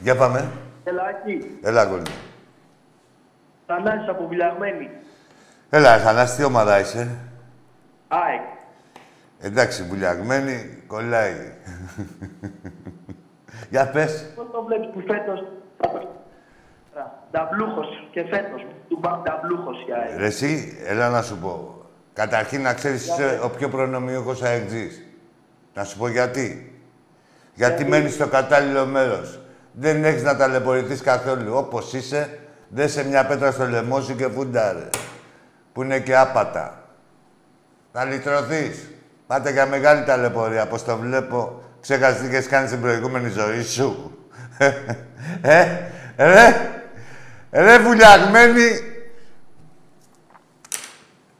Για πάμε. Ελάκη, Έλα, γόρι. μου. Θανάσης από Βουλιαγμένη. Έλα, Θανάση, τι ομάδα είσαι; ΑΕΚ. Εντάξει, βουλιαγμένη, κολλάει. Για πες. Πώς το βλέπεις που φέτος... Νταμπλούχος και φέτος. Του πάμε νταμπλούχος για ΑΕΚ. Ρε εσύ, έλα να σου πω. Καταρχήν να ξέρεις είσαι ο πιο προνομιούχος αεξής. Να σου πω γιατί. Γιατί μένεις στο κατάλληλο μέρος. Δεν έχεις να ταλαιπωρηθείς καθόλου. Όπως είσαι, δέσε μια πέτρα στο λαιμό σου και φούνταρε. Που είναι και άπατα. Θα λυτρωθείς. Πάτε για μεγάλη ταλαιπωρία. Πώς το βλέπω, ξέχασες τι είχες κάνει στην προηγούμενη ζωή σου. ε, ρε, ρε βουλιαγμένη,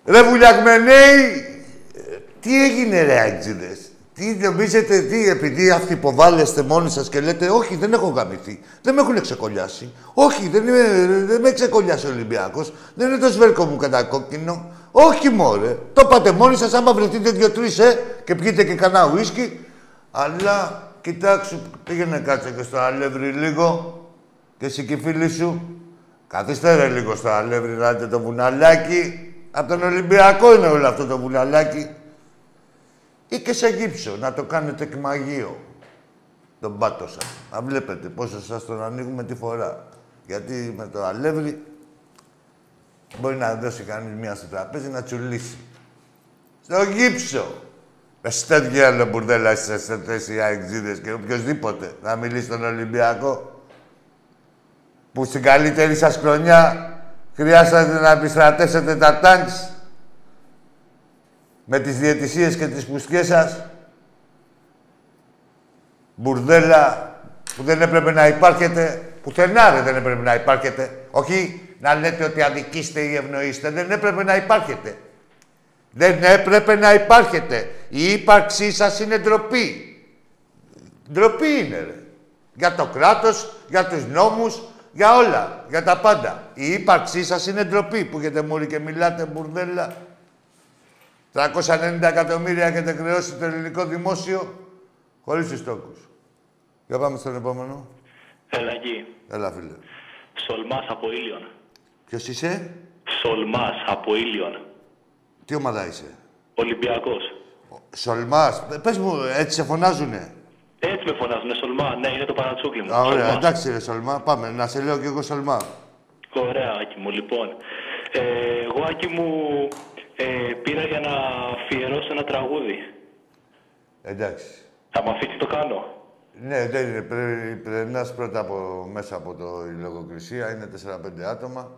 Ρε βουλιαγμενέοι, τι έγινε ρε αγγίδες; Τι νομίζετε, τι, επειδή αυτοί υποβάλλεστε μόνοι σας και λέτε «Όχι, δεν έχω γαμηθεί, δεν με έχουν ξεκολλιάσει, όχι, δεν, είμαι, δεν με ξεκολλιάσει ο Ολυμπιακός, δεν είναι το σβέρκο μου κατά κόκκινο». Όχι μωρέ, το πάτε μόνοι σας, άμα βρεθείτε δύο-τρεις, ε, και πιείτε και κανένα ουίσκι. Αλλά, κοιτάξου, πήγαινε κάτσε και στο αλεύρι λίγο, και εσύ και οι φίλοι σου. Καθίστε ρε λίγο στο αλεύρι, να δείτε το βουναλάκι. Από τον Ολυμπιακό είναι όλο αυτό το βουναλάκι. Ή και σε γύψο, να το κάνετε και μαγείο. Τον πάτο σας. Να βλέπετε πόσο σας τον ανοίγουμε τη φορά. Γιατί με το αλεύρι μπορεί να δώσει κανείς μία στο τραπέζι να τσουλήσει. Στο γύψο. Με τέτοια άλλο μπουρδέλα είστε σε θέση αεξίδες και οποιοδήποτε να μιλήσει στον Ολυμπιακό που στην καλύτερη σας χρονιά χρειάσατε να επιστρατέσετε τα τάγκς με τις διαιτησίες και τις πουσκές σας. Μπουρδέλα που δεν έπρεπε να υπάρχετε. Πουθενά ρε δεν έπρεπε να υπάρχετε. Όχι να λέτε ότι αδικήστε ή ευνοείστε. Δεν έπρεπε να υπάρχετε. Δεν έπρεπε να υπάρχετε. Η ύπαρξή σας είναι ντροπή. Ντροπή είναι, ρε. Για το κράτος, για τους νόμους, για όλα. Για τα πάντα. Η ύπαρξή σας είναι ντροπή που έχετε μούρι και μιλάτε μπουρδέλα. 390 εκατομμύρια έχετε χρεώσει το ελληνικό δημόσιο χωρίς τους τόκους. Για πάμε στον επόμενο. Έλα εκεί. Έλα, φίλε. Σολμάς από Ήλιον. Ποιος είσαι; Σολμάς από Ήλιον. Τι ομάδα είσαι; Ολυμπιακός. Σολμάς. Ε, Πες μου, έτσι σε φωνάζουνε; Έτσι με φωνάζουνε, Σολμά. Ναι, είναι το παρατσούκλι μου. Α, ωραία, Σολμάς. εντάξει ρε Σολμά, πάμε. Να σε λέω κι εγώ Σολμά. Ωραία, Άκη μου. Λοιπόν, ε, εγώ, Άκη μου, ε, πήρα για να αφιερώσω ένα τραγούδι. Εντάξει. Θα μου αφήσει το κάνω. Ναι, δεν είναι. Πρέ, περνάς πρώτα από, μέσα από το, η λογοκρισία, είναι 4-5 άτομα.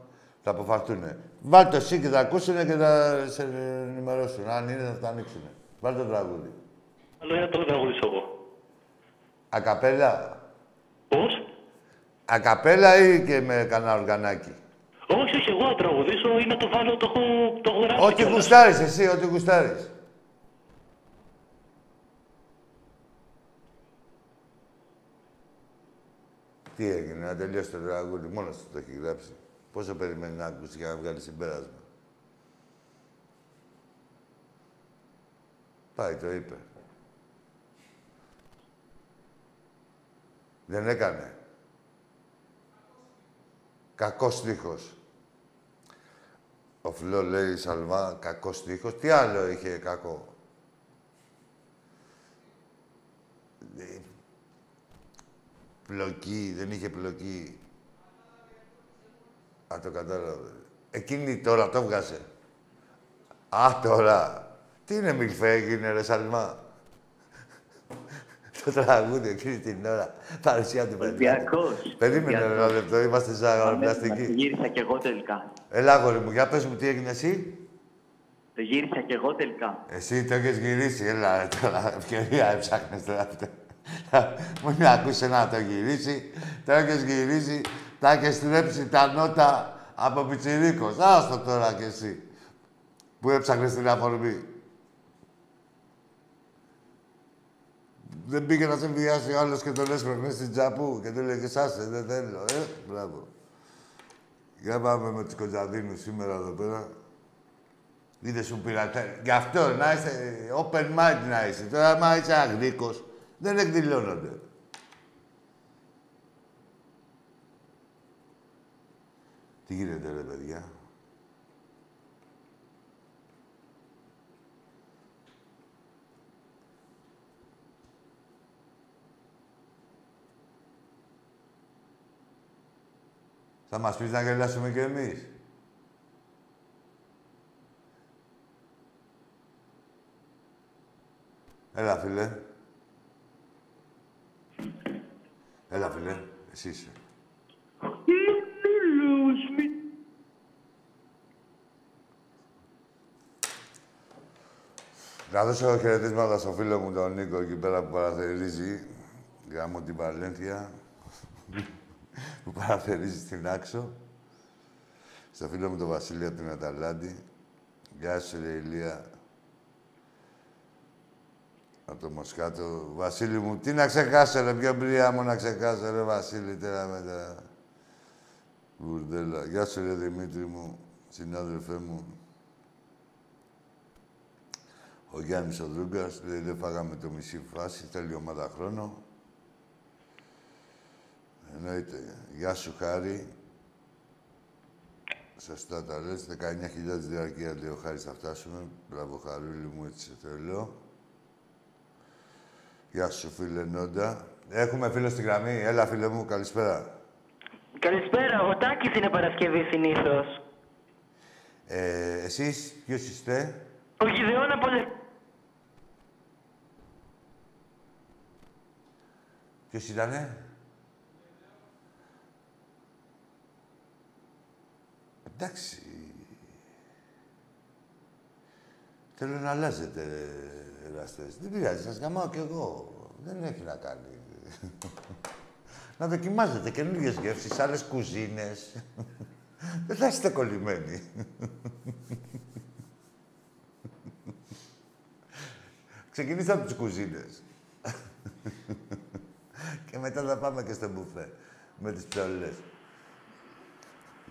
Θα αποφαρθούν. Βάλτε το εσύ και θα ακούσουν και θα σε ενημερώσουν. Αν είναι, θα τα ανοίξουν. Βάλτε το τραγούδι. Άλλο ένα το τραγουδήσω εγώ. Ακαπέλα. Πώς; Ακαπέλα ή και με κανένα οργανάκι. Όχι, όχι, εγώ να τραγουδήσω ή να το βάλω, το έχω, το έχω γράψει. Ό,τι κιόλας. γουστάρεις εσύ, ό,τι γουστάρεις. Τι έγινε, να τελειώσει το τραγούδι, μόνος του το έχει γράψει. Πόσο περιμένει να ακούσει για να βγάλει συμπέρασμα. Πάει, το είπε. Δεν έκανε. Κακός στίχος. Ο Φλό λέει Σαλμά, κακός στίχος. Τι άλλο είχε κακό; Ε, Πλοκή, δεν είχε πλοκή. Α, το κατάλαβε. Εκείνη τώρα το βγάσε. Α, τώρα. Τι είναι μιλφέ έγινε, ρε Σαλμά. Το τραγούδι εκείνη την ώρα. Παρουσία του παιδιά. Ολυμπιακός. Περίμενε Ολυμπιακός. ένα λεπτό, είμαστε σε Αμέσως, αγοραπλαστική. Το γύρισα κι εγώ τελικά. Έλα, αγόρι μου, για πες μου τι έγινε εσύ. Το γύρισα κι εγώ τελικά. Εσύ το έχεις γυρίσει, έλα ρε, τώρα, ευκαιρία έψαχνες τώρα αυτό. Μου είναι ακούσε να το γυρίσει, το έχεις γυρίσει, τα έχεις στρέψει τα νότα από πιτσιρίκος. Άστο τώρα κι εσύ, που έψαχνες την αφορμή. Δεν πήγε να σε βιάσει ο άλλος και τον έσπρωχνε στην τζαπού και του λέγε «Άσε, δεν θέλω». Ε, μπράβο. Για πάμε με τους Κοντζαδίνους σήμερα εδώ πέρα. Είδες σου πήρα. τε- Γι' αυτό να είσαι open mind να είσαι. Τώρα, άμα είσαι αγρίκος, δεν εκδηλώνονται. Τι γίνεται, ρε παιδιά; Θα μας πεις να γελάσουμε κι εμείς. Έλα, φίλε. Έλα, φίλε. Εσύ είσαι. Να δώσω χαιρετίσματα στο φίλο μου τον Νίκο εκεί πέρα που παραθερίζει. Γάμο την Παλένθια. Που παραθερίζει στην Άξο. Στο φίλο μου τον Βασίλη από την Αταλάντη. Γεια σου, ρε Ηλία. Από το Μοσκάτο. Βασίλη μου, τι να ξεχάσω, ρε. Ποιο μπριά μου να ξεχάσω, ρε Βασίλη, τώρα με τα... Μπουρδέλα. Γεια σου, ρε Δημήτρη μου, συνάδελφέ μου. Ο Γιάννης ο Δρούγκας, λέει, δεν φάγαμε το μισή φάση, θέλει ομάδα χρόνο. Εννοείται. Γεια σου, Χάρη. Σωστά τα λες. 19.000 διαρκεία, λέει ο Χάρης, θα φτάσουμε. Μπράβο, Χαρούλη μου, έτσι σε θέλω. Γεια σου, φίλε Νόντα. Έχουμε φίλο στη γραμμή. Έλα, φίλε μου, καλησπέρα. Καλησπέρα, ο Τάκης είναι Παρασκευή συνήθως. Ε, εσείς, ποιος είστε; Ο Γιδεών από Λε... Ποιος ήτανε; Εντάξει. Θέλω να αλλάζετε, ρε, εραστές. Δεν πειράζει, σας γαμάω κι εγώ. Δεν έχει να κάνει. να δοκιμάζετε καινούργιες γεύσεις, άλλες κουζίνες. Δεν θα είστε κολλημένοι. Ξεκινήστε από τις κουζίνες. και μετά θα πάμε και στο μπουφέ με τις ψωλές.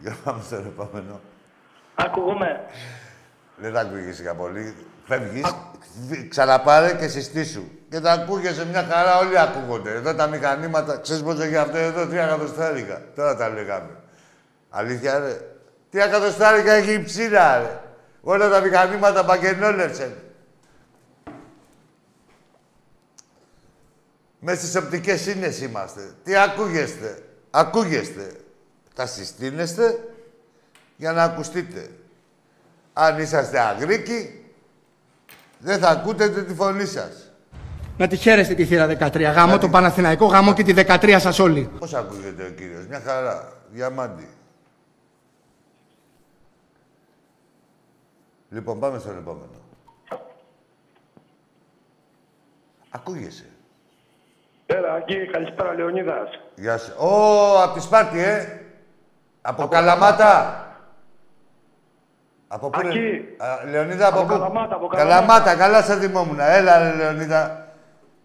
Για πάμε στο επόμενο. Ακούγομαι. Δεν θα ακούγεσαι για πολύ. Φεύγεις, ξαναπάρε και συστήσου. Και θα ακούγεσαι μια χαρά, όλοι ακούγονται. Εδώ τα μηχανήματα, ξέρεις πόσο για αυτό εδώ, τρία εκατοστάρικα. Τώρα τα λέγαμε. Αλήθεια, ρε. Τι εκατοστάρικα έχει η ψήρα, ρε. Όλα τα μηχανήματα παγκενόλευσαν. Μέσα στις οπτικές σύνες είμαστε. Τι ακούγεστε. Ακούγεστε. Τα συστήνεστε για να ακουστείτε. Αν είσαστε αγρίκοι, δεν θα ακούτε τη φωνή σας. Να τη χαίρεστε τη θύρα 13. Γάμο τον Παναθηναϊκό, γάμο και τη 13 σας όλοι. Πώς ακούγεται ο κύριος. Μια χαρά. Διαμάντη. Λοιπόν, πάμε στον επόμενο. Ακούγεσαι. Έλα, εκεί, καλησπέρα, Λεωνίδας. Γεια σου. Ω, από τη Σπάρτη, ε. Από, Καλαμάτα. Από πού είναι; Ακή. Α, Λεωνίδα, από, Από πού; Καλαμάτα, από Καλαμάτα, Καλαμάτα. καλά σε θυμόμουν. Έλα, ρε, Λεωνίδα.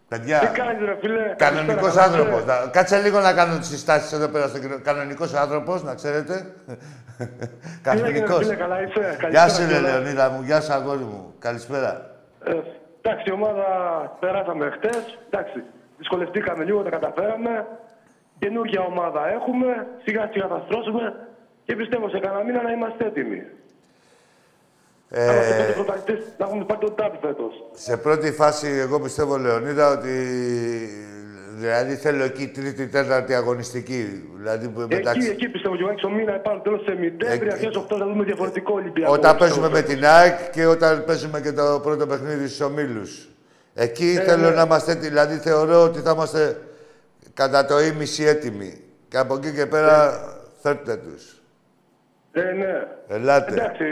Παιδιά, Τι κάνεις, ρε φίλε; κανονικός καλησπέρα, καλά άνθρωπος. είσαι. Να- Κάτσε λίγο να κάνω τις συστάσεις εδώ πέρα στο κοινό. Κανονικός άνθρωπος, να ξέρετε. Τι έγινε, ρε Κανονικός. φίλε, καλά είσαι. Γεια Καλησπέρα σου, ρε, κιόλας. Λεωνίδα μου. Γεια σου, αγόρι μου. Καλησπέρα. Ε, Εντάξει, η ομάδα περάσαμε χτες. Εντάξει, δυσκολευτήκαμε λίγο, τα καταφέραμε. Καινούργια ομάδα έχουμε. Σιγά σιγά θα στρώσουμε. Και πιστεύω σε κανένα μήνα να είμαστε έτοιμοι. Να είμαστε πέντε Ε, πρωταθλητές, να έχουμε πάρει το τάπι φέτος. σε πρώτη φάση, εγώ πιστεύω, Λεωνίδα, ότι δηλαδή θέλω εκεί τρίτη, τέταρτη αγωνιστική. Δηλαδή, που μεταξύ... Εκεί, εκεί πιστεύω και εγώ, έξω μήνα επάνω τέλος Σεπτέμβρη, Εκεί- αρχές Οκτώβρη θα δούμε διαφορετικό Ολυμπιακό. Όταν πιστεύω, παίζουμε με φέτος. την ΑΕΚ και όταν παίζουμε και το πρώτο παιχνίδι στους ομίλους. Εκεί Ε, θέλω ναι. να είμαστε έτοιμοι. Δηλαδή θεωρώ ότι θα είμαστε κατά το ίμιση έτοιμοι. Και από εκεί και πέρα φέρτε τους. Ε, ναι. Ελάτε. Εντάξει,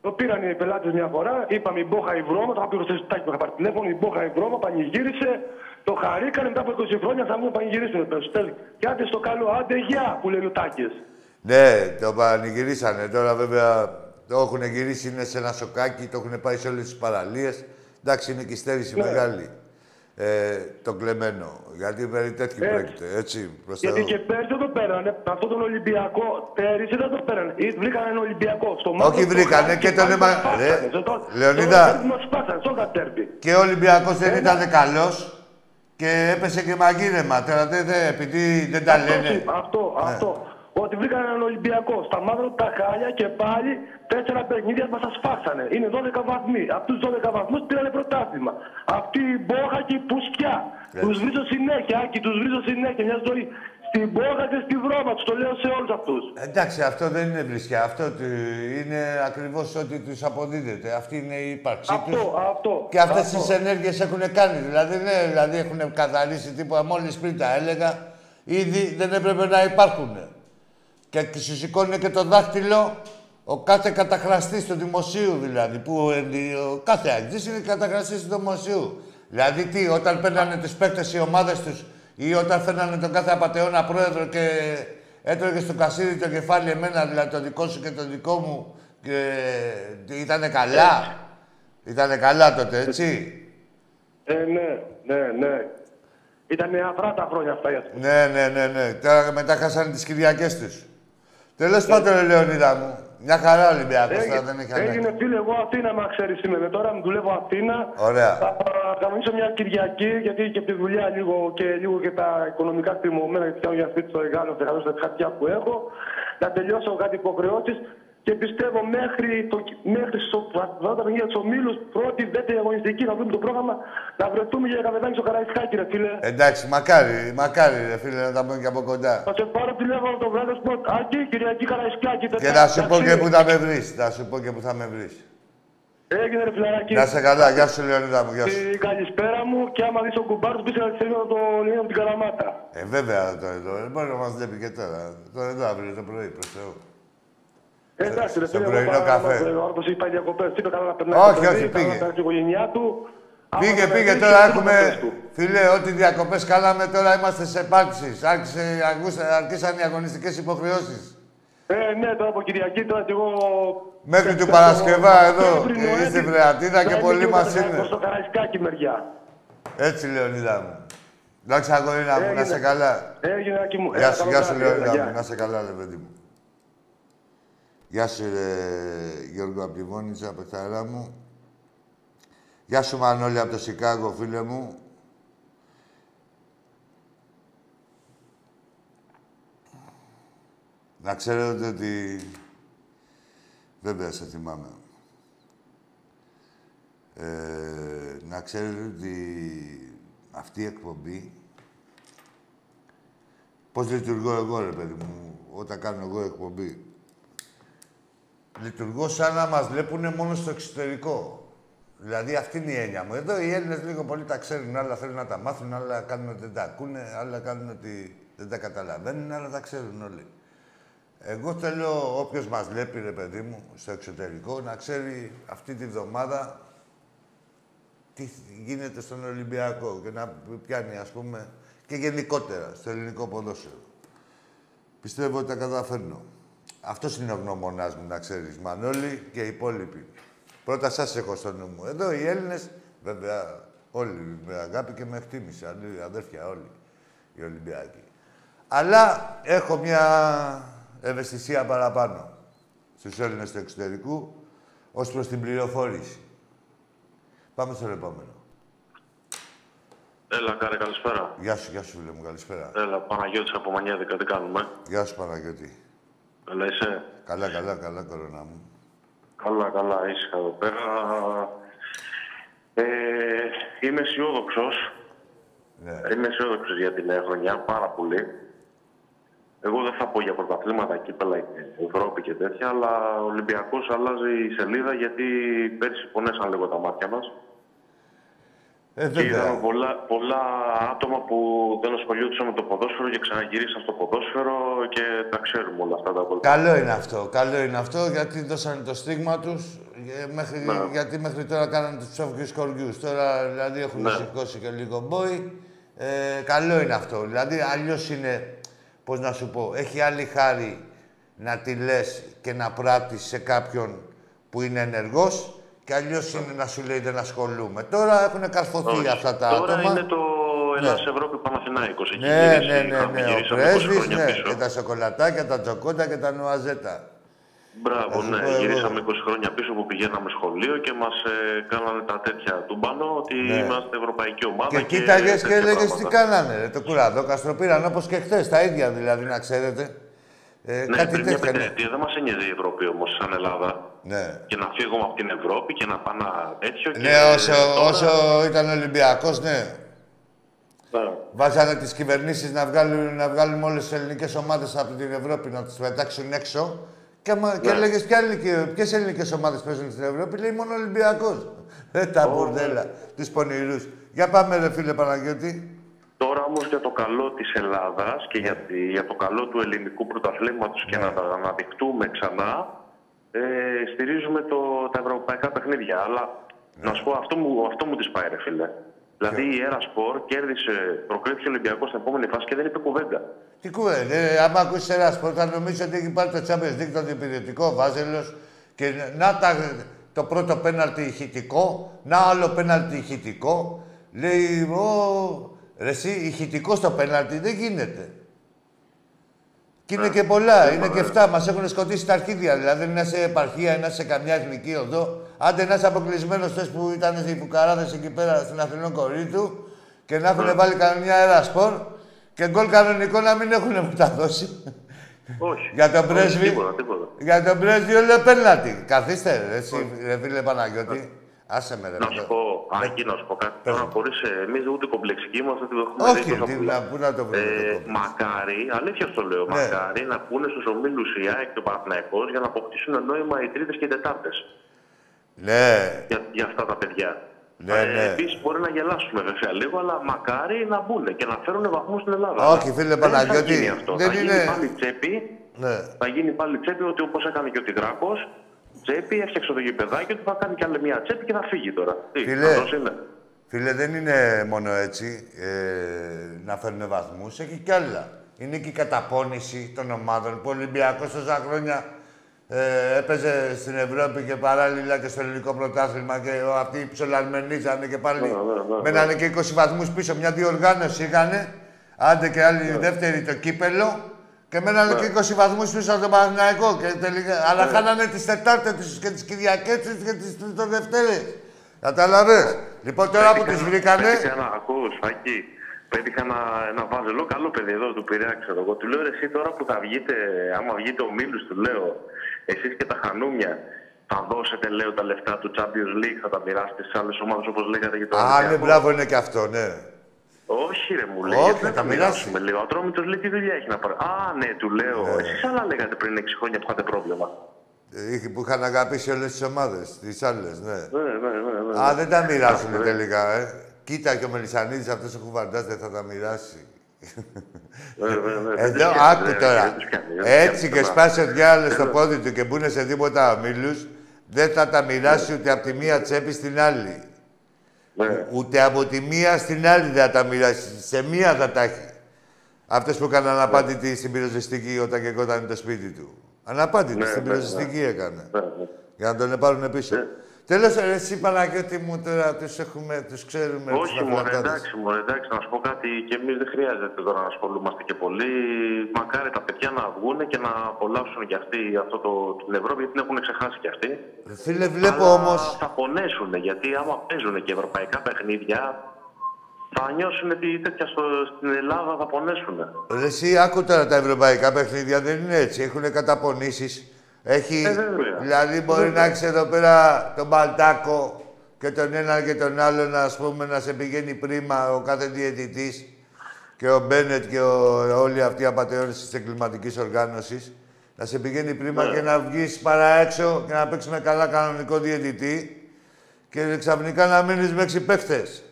το πήραν οι πελάτες μια φορά, είπαμε η Μπόχα η Βρώμα, το είχα πει στο Στάκι που είχα πάρει τηλέφωνο, η Μπόχα η Βρώμα πανηγύρισε, το χαρήκανε μετά από 20 χρόνια θα μου πανηγυρίσουν το τέλος. Και άντε στο καλό, άντε γεια που λένε ο Τάκες. Ναι, το πανηγυρίσανε. Τώρα βέβαια το έχουν γυρίσει, είναι σε ένα σοκάκι, το έχουν πάει σε όλες τις παραλίες. Εντάξει, είναι και η στέρηση Ναι. μεγάλη. Ε, το κλεμμένο. Γιατί περί τέτοιου Έτσι. πρόκειται, έτσι, προς Γιατί Θεού. και πέρσι δεν το πέρανε, αυτόν τον Ολυμπιακό, πέρυσι δεν το πέρανε. Ή βρήκαν έναν Ολυμπιακό στο μάτι. Όχι βρήκανε και τον αίμα- Ρε, Λεωνίδα. Μας σπάσανε, στο κατέρπι. Και ο Ολυμπιακός δεν ήταν καλός και έπεσε και μαγείρεμα. Τώρα δεν, δεν, επειδή δεν τα λένε. Αυτό, αυτό. Ότι βρήκαν έναν Ολυμπιακό στα μαύρα τα χάλια και πάλι τέσσερα παιχνίδια μας τα σφάξανε. Είναι 12 βαθμοί. Από τους 12 βαθμούς πήρανε πρωτάθλημα. Αυτή η μπόχα και η πουσκιά. Έτσι. Τους βρίζω συνέχεια, Άκη, τους βρίζω συνέχεια. Μια ζωή. Στην μπόχα και στη βρώμα τους. Το λέω σε όλους αυτούς. Εντάξει, αυτό δεν είναι βρισιά. Αυτό του- είναι ακριβώς ό,τι τους αποδίδεται. Αυτή είναι η ύπαρξή Αυτό, τους. αυτό. Και αυτές αυτό. τις ενέργειες έχουν κάνει. Δηλαδή, ναι, δηλαδή έχουν καθαρίσει τίποτα. Μόλις πριν τα έλεγα, ήδη δεν έπρεπε να υπάρχουν. Και σου σηκώνει και το δάχτυλο ο κάθε καταχραστής του δημοσίου δηλαδή. Που ε, ο κάθε αγγλής είναι καταχραστής του δημοσίου. Δηλαδή τι, όταν παίρνανε τους παίκτες οι ομάδες τους ή όταν φέρνανε τον κάθε απατεώνα πρόεδρο και έτρωγε στο κασίδι το κεφάλι εμένα, δηλαδή το δικό σου και το δικό μου και ήτανε καλά; Ήτανε καλά τότε, έτσι; Ε, ναι, ναι, ναι. Ήταν αφρά τα χρόνια αυτά για Ναι, ναι, ναι, ναι. Τώρα μετά χάσανε τις Κυριακές τους. Τέλος πάντων, ρε Λεωνίδα μου. Μια χαρά ο Ολυμπιακός τώρα δεν έχει Έγινε ανάγκη. φίλε, εγώ Αθήνα, μα ξέρεις σήμερα. Τώρα μου δουλεύω Αθήνα. Ωραία. Θα κανονίσω μια Κυριακή, γιατί και από τη δουλειά λίγο και, λίγο και τα οικονομικά τριμωμένα, γιατί κάνω για σπίτι στο Εγάλο, θα τα χαρτιά που έχω. Να τελειώσω κάτι υποχρεώσεις και πιστεύω μέχρι, το, μέχρι στο, τα παιχνίδια του ομίλους, πρώτη, δεύτερη αγωνιστική, να δούμε το πρόγραμμα, να βρεθούμε για καφεδάκι στο Καραϊσκάκι, ρε φίλε. Εντάξει, μακάρι, μακάρι, ρε φίλε, να τα πούμε και από κοντά. Θα σε πάρω τηλέφωνο το βράδυ, σου πω, Άκη, Κυριακή Καραϊσκάκι. Και να σου πω και που θα με βρεις. Να σου πω και που θα με βρεις. Έγινε ρε φιλαράκι. Να σε καλά, γεια σου Λεωνίδα μου, γεια σου. Την καλησπέρα μου και άμα δεις τον κουμπάρο του πεις να τη το Λίνο από την Καλαμάτα. Ε, βέβαια το εδώ. Δεν μπορεί να μας βλέπει και τώρα. Τώρα εδώ αύριο το πρωί, προς Θεού. Ε, εντάξει, ρε στο φίλε, πρωινό εγώ καφέ. παρά- Ο άνθρωπος είπε διακοπές, είπε καλά να περνάει Όχι, το παιδί, όχι, καλά πήγε. να περάσει η οικογένειά του. Άμα Πήγε, δεν πήγε. βρει, Τώρα και έχουμε. τις του. Φίλε, ό,τι διακοπές κάναμε, τώρα είμαστε σε επάρξεις. Άρχισε, ακούσε- Αρχίσαν οι αγωνιστικές υποχρεώσεις. Ε, ναι, τώρα από Κυριακή, τώρα και εγώ... Μέχρι του Πέφτω Παρασκευά εδώ. Πέφτει Και Νοέμβρη, είστε βρεατίδα να και είμαι πολλοί και μας εγώ είναι. Προς το Καραϊσκάκι μεριά. Έτσι, Λεωνίδα μου. Εντάξει, αγορίνα μου, να Έγινε. σε καλά. Έγινε, Άκη μου. Γεια Έλα, σου, καλό γεια σου, βράδυ, έλα, Λεωνίδα γεια. μου. Να σε καλά, ρε παιδί μου. Γεια σου, ρε, Γιώργο, από τη Βόνιτσα, παιχταρά μου. Γεια σου, Μανώλη, από το Σικάγο, φίλε μου. Να ξέρετε ότι... Βέβαια, σε θυμάμαι. Ε, να ξέρετε ότι αυτή η εκπομπή... Πώς λειτουργώ εγώ, ρε παιδί μου, όταν κάνω εγώ εκπομπή. Λειτουργώ σαν να μας βλέπουν μόνο στο εξωτερικό. Δηλαδή αυτή είναι η έννοια μου. Εδώ οι Έλληνες λίγο πολύ τα ξέρουν, άλλα θέλουν να τα μάθουν, άλλα κάνουν ότι δεν τα ακούνε, άλλα κάνουν ότι δεν τα καταλαβαίνουν, άλλα τα ξέρουν όλοι. Εγώ θέλω όποιος μας βλέπει, ρε παιδί μου, στο εξωτερικό, να ξέρει αυτή τη βδομάδα τι γίνεται στον Ολυμπιακό και να πιάνει, ας πούμε, και γενικότερα στο ελληνικό ποδόσφαιρο. Πιστεύω ότι τα καταφέρνω. Αυτός είναι ο γνώμονάς μου, να ξέρεις, Μανώλη και οι υπόλοιποι. Πρώτα σας έχω στο νου μου. Εδώ οι Έλληνες, βέβαια, όλοι με αγάπη και με εκτίμηση, άλλοι αδέρφια όλοι οι Ολυμπιακοί. Αλλά έχω μια ευαισθησία παραπάνω στους Έλληνες του εξωτερικού ως προς την πληροφόρηση. Πάμε στο επόμενο. Έλα, κάρε, καλησπέρα. Γεια σου, γεια σου, φίλε μου, καλησπέρα. Έλα, Παναγιώτης από Μανιάδικα, τι κάνουμε; Γεια σου, Παναγιώτη. Καλά είσαι; Καλά, καλά, καλά, κορώνα μου. Καλά, καλά, ήσυχα εδώ πέρα. Ε, είμαι αισιόδοξος. Ναι. Είμαι αισιόδοξος για την νέα χρονιά, πάρα πολύ. Εγώ δεν θα πω για πρωταθλήματα, κύπελα και Ευρώπη και τέτοια, αλλά ο Ολυμπιακός αλλάζει η σελίδα γιατί πέρσι πονέσαν λίγο τα μάτια μας. Ε, Και είδαμε βέβαια. πολλά, πολλά άτομα που δεν ασχολιόντουσαν με το ποδόσφαιρο και ξαναγυρίσαν στο ποδόσφαιρο και τα ξέρουμε όλα αυτά τα πολλά. Καλό είναι αυτό. Καλό είναι αυτό γιατί δώσανε το στίγμα τους. Μέχρι, Ναι. Γιατί μέχρι τώρα κάνανε τους ψόφιου κοριούς. Τώρα δηλαδή έχουν Ναι. σηκώσει και λίγο μπόι. Ε, καλό είναι αυτό. Δηλαδή αλλιώς είναι. Πώς να σου πω, έχει άλλη χάρη να τη λες και να πράττεις σε κάποιον που είναι ενεργός και αλλιώς είναι να σου λέει δεν ασχολούμαι. Τώρα έχουν καρφωθεί Όχι. αυτά τα Τώρα άτομα. είναι το Ελλάς Ευρώπη Παναθηνάικος. Εκεί Ναι, γυρίσει, ναι, ναι, είχαμε ναι. Ο γυρίσει 20 πρέσβης, χρόνια ναι. πίσω. Και τα σοκολατάκια, τα τσοκότα και τα νουαζέτα. Μπράβο, Θα σου ναι. πω εγώ. Γυρίσαμε 20 χρόνια πίσω που πηγαίναμε σχολείο και μας ε, κάνανε τα τέτοια του μπάνο ότι Ναι. είμαστε ευρωπαϊκή ομάδα. Και κοίταγες και τέτοια έλεγες τι πράγματα. κάνανε. Ρε, το κουραδόκαστρο πήραν όπως και χθες. Τα ίδια δηλαδή, να ξέρετε. Ε, Ναι, κάτι πριν μια τέτοια. Ναι. πενταετία δεν μας ένοιαζε η Ευρώπη όμως σαν Ελλάδα. ναι. Και να φύγουμε από την Ευρώπη και να πάμε ένα τέτοιο. και Ναι, όσο, τώρα- όσο ήταν Ολυμπιακός, ναι. Ναι. Βάζανε τις κυβερνήσεις να βγάλουν, να βγάλουν όλες τις ελληνικές ομάδες από την Ευρώπη να τις πετάξουν έξω. Και, μα, και Ναι. έλεγες ποιες ελληνικές ομάδες παίζουν στην Ευρώπη, λέει μόνο Ολυμπιακός. Ε, τα μπουρδέλα, τους πονηρούς. Για πάμε, ρε φίλε Παναγιώτη. Τώρα όμως για το καλό της Ελλάδας και για, τη- για το καλό του ελληνικού πρωταθλήματος και Ναι. να τα αναδειχτούμε ξανά, ε, στηρίζουμε το, τα ευρωπαϊκά παιχνίδια. Αλλά Ναι. να σου πω, αυτό μου, αυτό μου τη πάει, ρε φίλε. Δηλαδή η Έρα Σπορ κέρδισε, προκρίθηκε ο Ολυμπιακός στην επόμενη φάση και δεν είπε κουβέντα. Τι κουβέντα, ε, άμα ακούσεις ένα σπορ, θα νομίζεις ότι έχει πάρει το Champions League, τον υπηρετικό βάζελος και να τα, το πρώτο πέναλτι ηχητικό, να άλλο πέναλτι ηχητικό. Λέει, ο, ρε εσύ, ηχητικός στο πέναλτι δεν γίνεται. Και είναι και πολλά, είναι και αυτά. Μας έχουν σκοτήσει τα αρχίδια. Δηλαδή, να είσαι επαρχία, να είσαι σε καμιά εθνική οδό. Άντε να είσαι αποκλεισμένος χθε που ήταν οι φουκαράδε εκεί πέρα στην Αθηνό Κορίτου και να έχουν βάλει κανένα αέρα σπορ και γκολ κανονικό να μην έχουν μεταδώσει. Όχι. Για τον Όχι, πρέσβη. Τίποτα, τίποτα. Για τον πρέσβη όλο πέναλτι. Καθίστε, ρε, εσύ, ρε φίλε Παναγιώτη. Άσε με, ρε. Να με σου το- πω, Άγγι, να σου πω κάτι. Πες Τώρα μου. χωρίς εμείς ούτε κομπλεξικοί είμαστε, ότι το έχουμε Όχι, δει τόσα τι, πολλά. να, πού να το βρούμε. το Ε, κόμπλεξ. μακάρι, αλήθεια στο λέω, Ναι. μακάρι να πούνε στους ομίλους η ΑΕΚ και ο Παναθηναϊκός για να αποκτήσουν νόημα οι Τρίτες και οι Τετάρτες Ναι, για, για αυτά τα παιδιά. Ναι, ναι. Επίσης μπορεί να γελάσουμε βέβαια λίγο, αλλά μακάρι να μπουν και να φέρουν βαθμούς στην Ελλάδα. Όχι, φίλε Δεν Παναγιώτη, Θα γίνει αυτό. δεν θα είναι- γίνει πάλι τσέπη, ναι. θα γίνει πάλι τσέπη ότι όπως έκανε και ο Τιγράκο, τσέπη, έφτιαξε το γηπεδάκι ότι θα κάνει κι άλλη μια τσέπη και θα φύγει τώρα. Τι, Φίλε. αυτός είναι. Φίλε, δεν είναι μόνο έτσι ε, να φέρουν βαθμούς, έχει κι άλλα. Είναι και η καταπώνηση των ομάδων που ο Ολυμπιακός τόσα χρόνια ε, έπαιζε στην Ευρώπη και παράλληλα και στο ελληνικό πρωτάθλημα και ο- αυτοί ψολαρμενίζανε και πάλι Ναι, ναι, ναι, ναι. μένανε και 20 βαθμούς πίσω. Μια διοργάνωση είχανε, άντε και άλλη δεύτερη το κύπελο Και μένανε και 20 βαθμούς πίσω από τον Παναθηναϊκό. Και τελικά... Αλλά χάνανε τις Τετάρτες τους και τις Κυριακές τους και τις Τριτοδευτέρες. Κατάλαβες. Λοιπόν, τώρα που τις βρήκανε... Πέτυχα ένα, ακούς, Άκη, πέτυχα ένα, ένα βάζελο, καλό παιδί εδώ του Πειραιά, ξέρω εγώ. Του λέω, ρε, εσύ τώρα που θα βγείτε, άμα βγείτε ο Μίλους, του λέω, εσείς και τα χανούμια, θα δώσετε, λέω, τα λεφτά του Champions League, θα τα μοιράσετε στις άλλες ομάδες, όπως λέγατε για το Α, ναι, Ολυμπιακό. μπράβο, είναι και αυτό, ναι. Όχι, ρε, μου λέει. Όχι, γιατί θα να τα τα μοιράσει. μοιράσουμε λίγο. Ο Ατρόμητος λέει τι δουλειά έχει να πάρει. Α, ναι, του λέω. Εσείς άλλα λέγατε πριν 6 χρόνια που είχατε πρόβλημα. Είχε- Που είχαν αγαπήσει όλες τις ομάδες, τις άλλες, ναι. Ναι, ναι, ναι. ναι. Α, δεν τα μοιράσουν Ναι. τελικά, ε. Κοίτα και ο Μελισανίδης αυτός ο κουβαντάς δεν θα τα μοιράσει. Ναι, ναι, ναι. Δεν Εδώ, τους πιάνει, άκου δεν- τώρα. δεν τους πιάνει, δεν τους Έτσι πιάνει και τώρα. σπάσει ο διάλογος στο Ε, πόδι του και μπουν σε τίποτα ομίλους, δεν θα τα μοιράσει ούτε από τη μία τσέπη στην άλλη. Ναι. Ούτε από τη μία στην άλλη δεν θα τα μοιράσει. Σε μία θα τα έχει. Αυτός που έκανε αναπάντητη στην πυροσβεστική όταν και κόταν το σπίτι του. Αναπάντητη Ναι, στην ναι, πυροσβεστική ναι. έκανε. Ναι, ναι. Για να τον πάρουν πίσω. Τέλος, ρε, εσύ Παναγιώτη μου τώρα τους έχουμε, τους ξέρουμε. τους Όχι, μωρέ, μαθηματάδες. εντάξει, μωρέ, εντάξει, να σου πω κάτι. Και εμείς δεν χρειάζεται τώρα να ασχολούμαστε και πολύ. Μακάρι τα παιδιά να βγουν και να απολαύσουν κι αυτοί αυτό το, την Ευρώπη, γιατί την έχουν ξεχάσει κι αυτοί. Φίλε, βλέπω Αλλά όμως... Θα πονέσουν, γιατί άμα παίζουν και ευρωπαϊκά παιχνίδια, θα νιώσουν ότι τέτοια στο, στην Ελλάδα θα πονέσουν. Ρε, Εσύ άκου τώρα τα ευρωπαϊκά παιχνίδια, δεν είναι έτσι. Έχουν καταπονήσεις. Έχει, Ε, βέβαια. δηλαδή μπορεί να έχεις εδώ πέρα τον Μπαλτάκο και τον ένα και τον άλλον, ας πούμε, να σε πηγαίνει πρίμα ο κάθε διαιτητής και ο Μπένετ και ο, όλοι αυτοί οι απαταιώνες της εγκληματικής οργάνωσης να σε πηγαίνει πρίμα Ναι. και να βγεις παρά έξω και να παίξεις με καλά κανονικό διαιτητή και ξαφνικά να μείνεις με έξι παίχτες.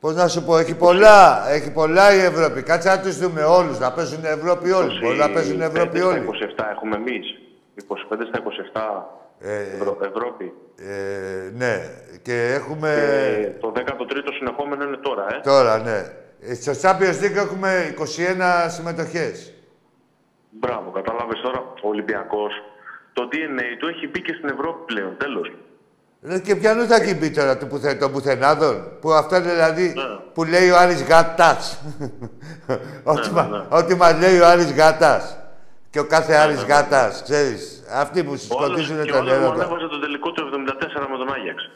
Πώς να σου πω, έχει πολλά, έχει πολλά η Ευρώπη. Κάτσε να τους δούμε όλους, να παίζουν Ευρώπη όλοι. Μπορεί να παίζουν Ευρώπη 25 όλοι. Στα 27 έχουμε εμείς. 25 στα 27 Ευρω- Ευρώπη. Ε, ναι, και έχουμε... Και το 13ο συνεχόμενο είναι τώρα, ε. Τώρα, ναι. Ε, Στο Champions League έχουμε 21 συμμετοχές. Μπράβο, κατάλαβες τώρα ο Ολυμπιακός. Το DNA του έχει μπει και στην Ευρώπη πλέον, τέλος. Ρε, και ποιανού θα έχει μπει τώρα του πουθε, των πουθενάδων. Που αυτό είναι δηλαδή Ναι. που λέει ο Άρης Γάτας. ό,τι, μα, ό,τι μας λέει ο Άρης Γάτας. Και ο κάθε Άρης Γάτας, ξέρεις. Αυτοί που σκοτίζουν και τον όλος μου έρωτα. ανέβαζε το τελικό του 74 με τον Άγιαξ.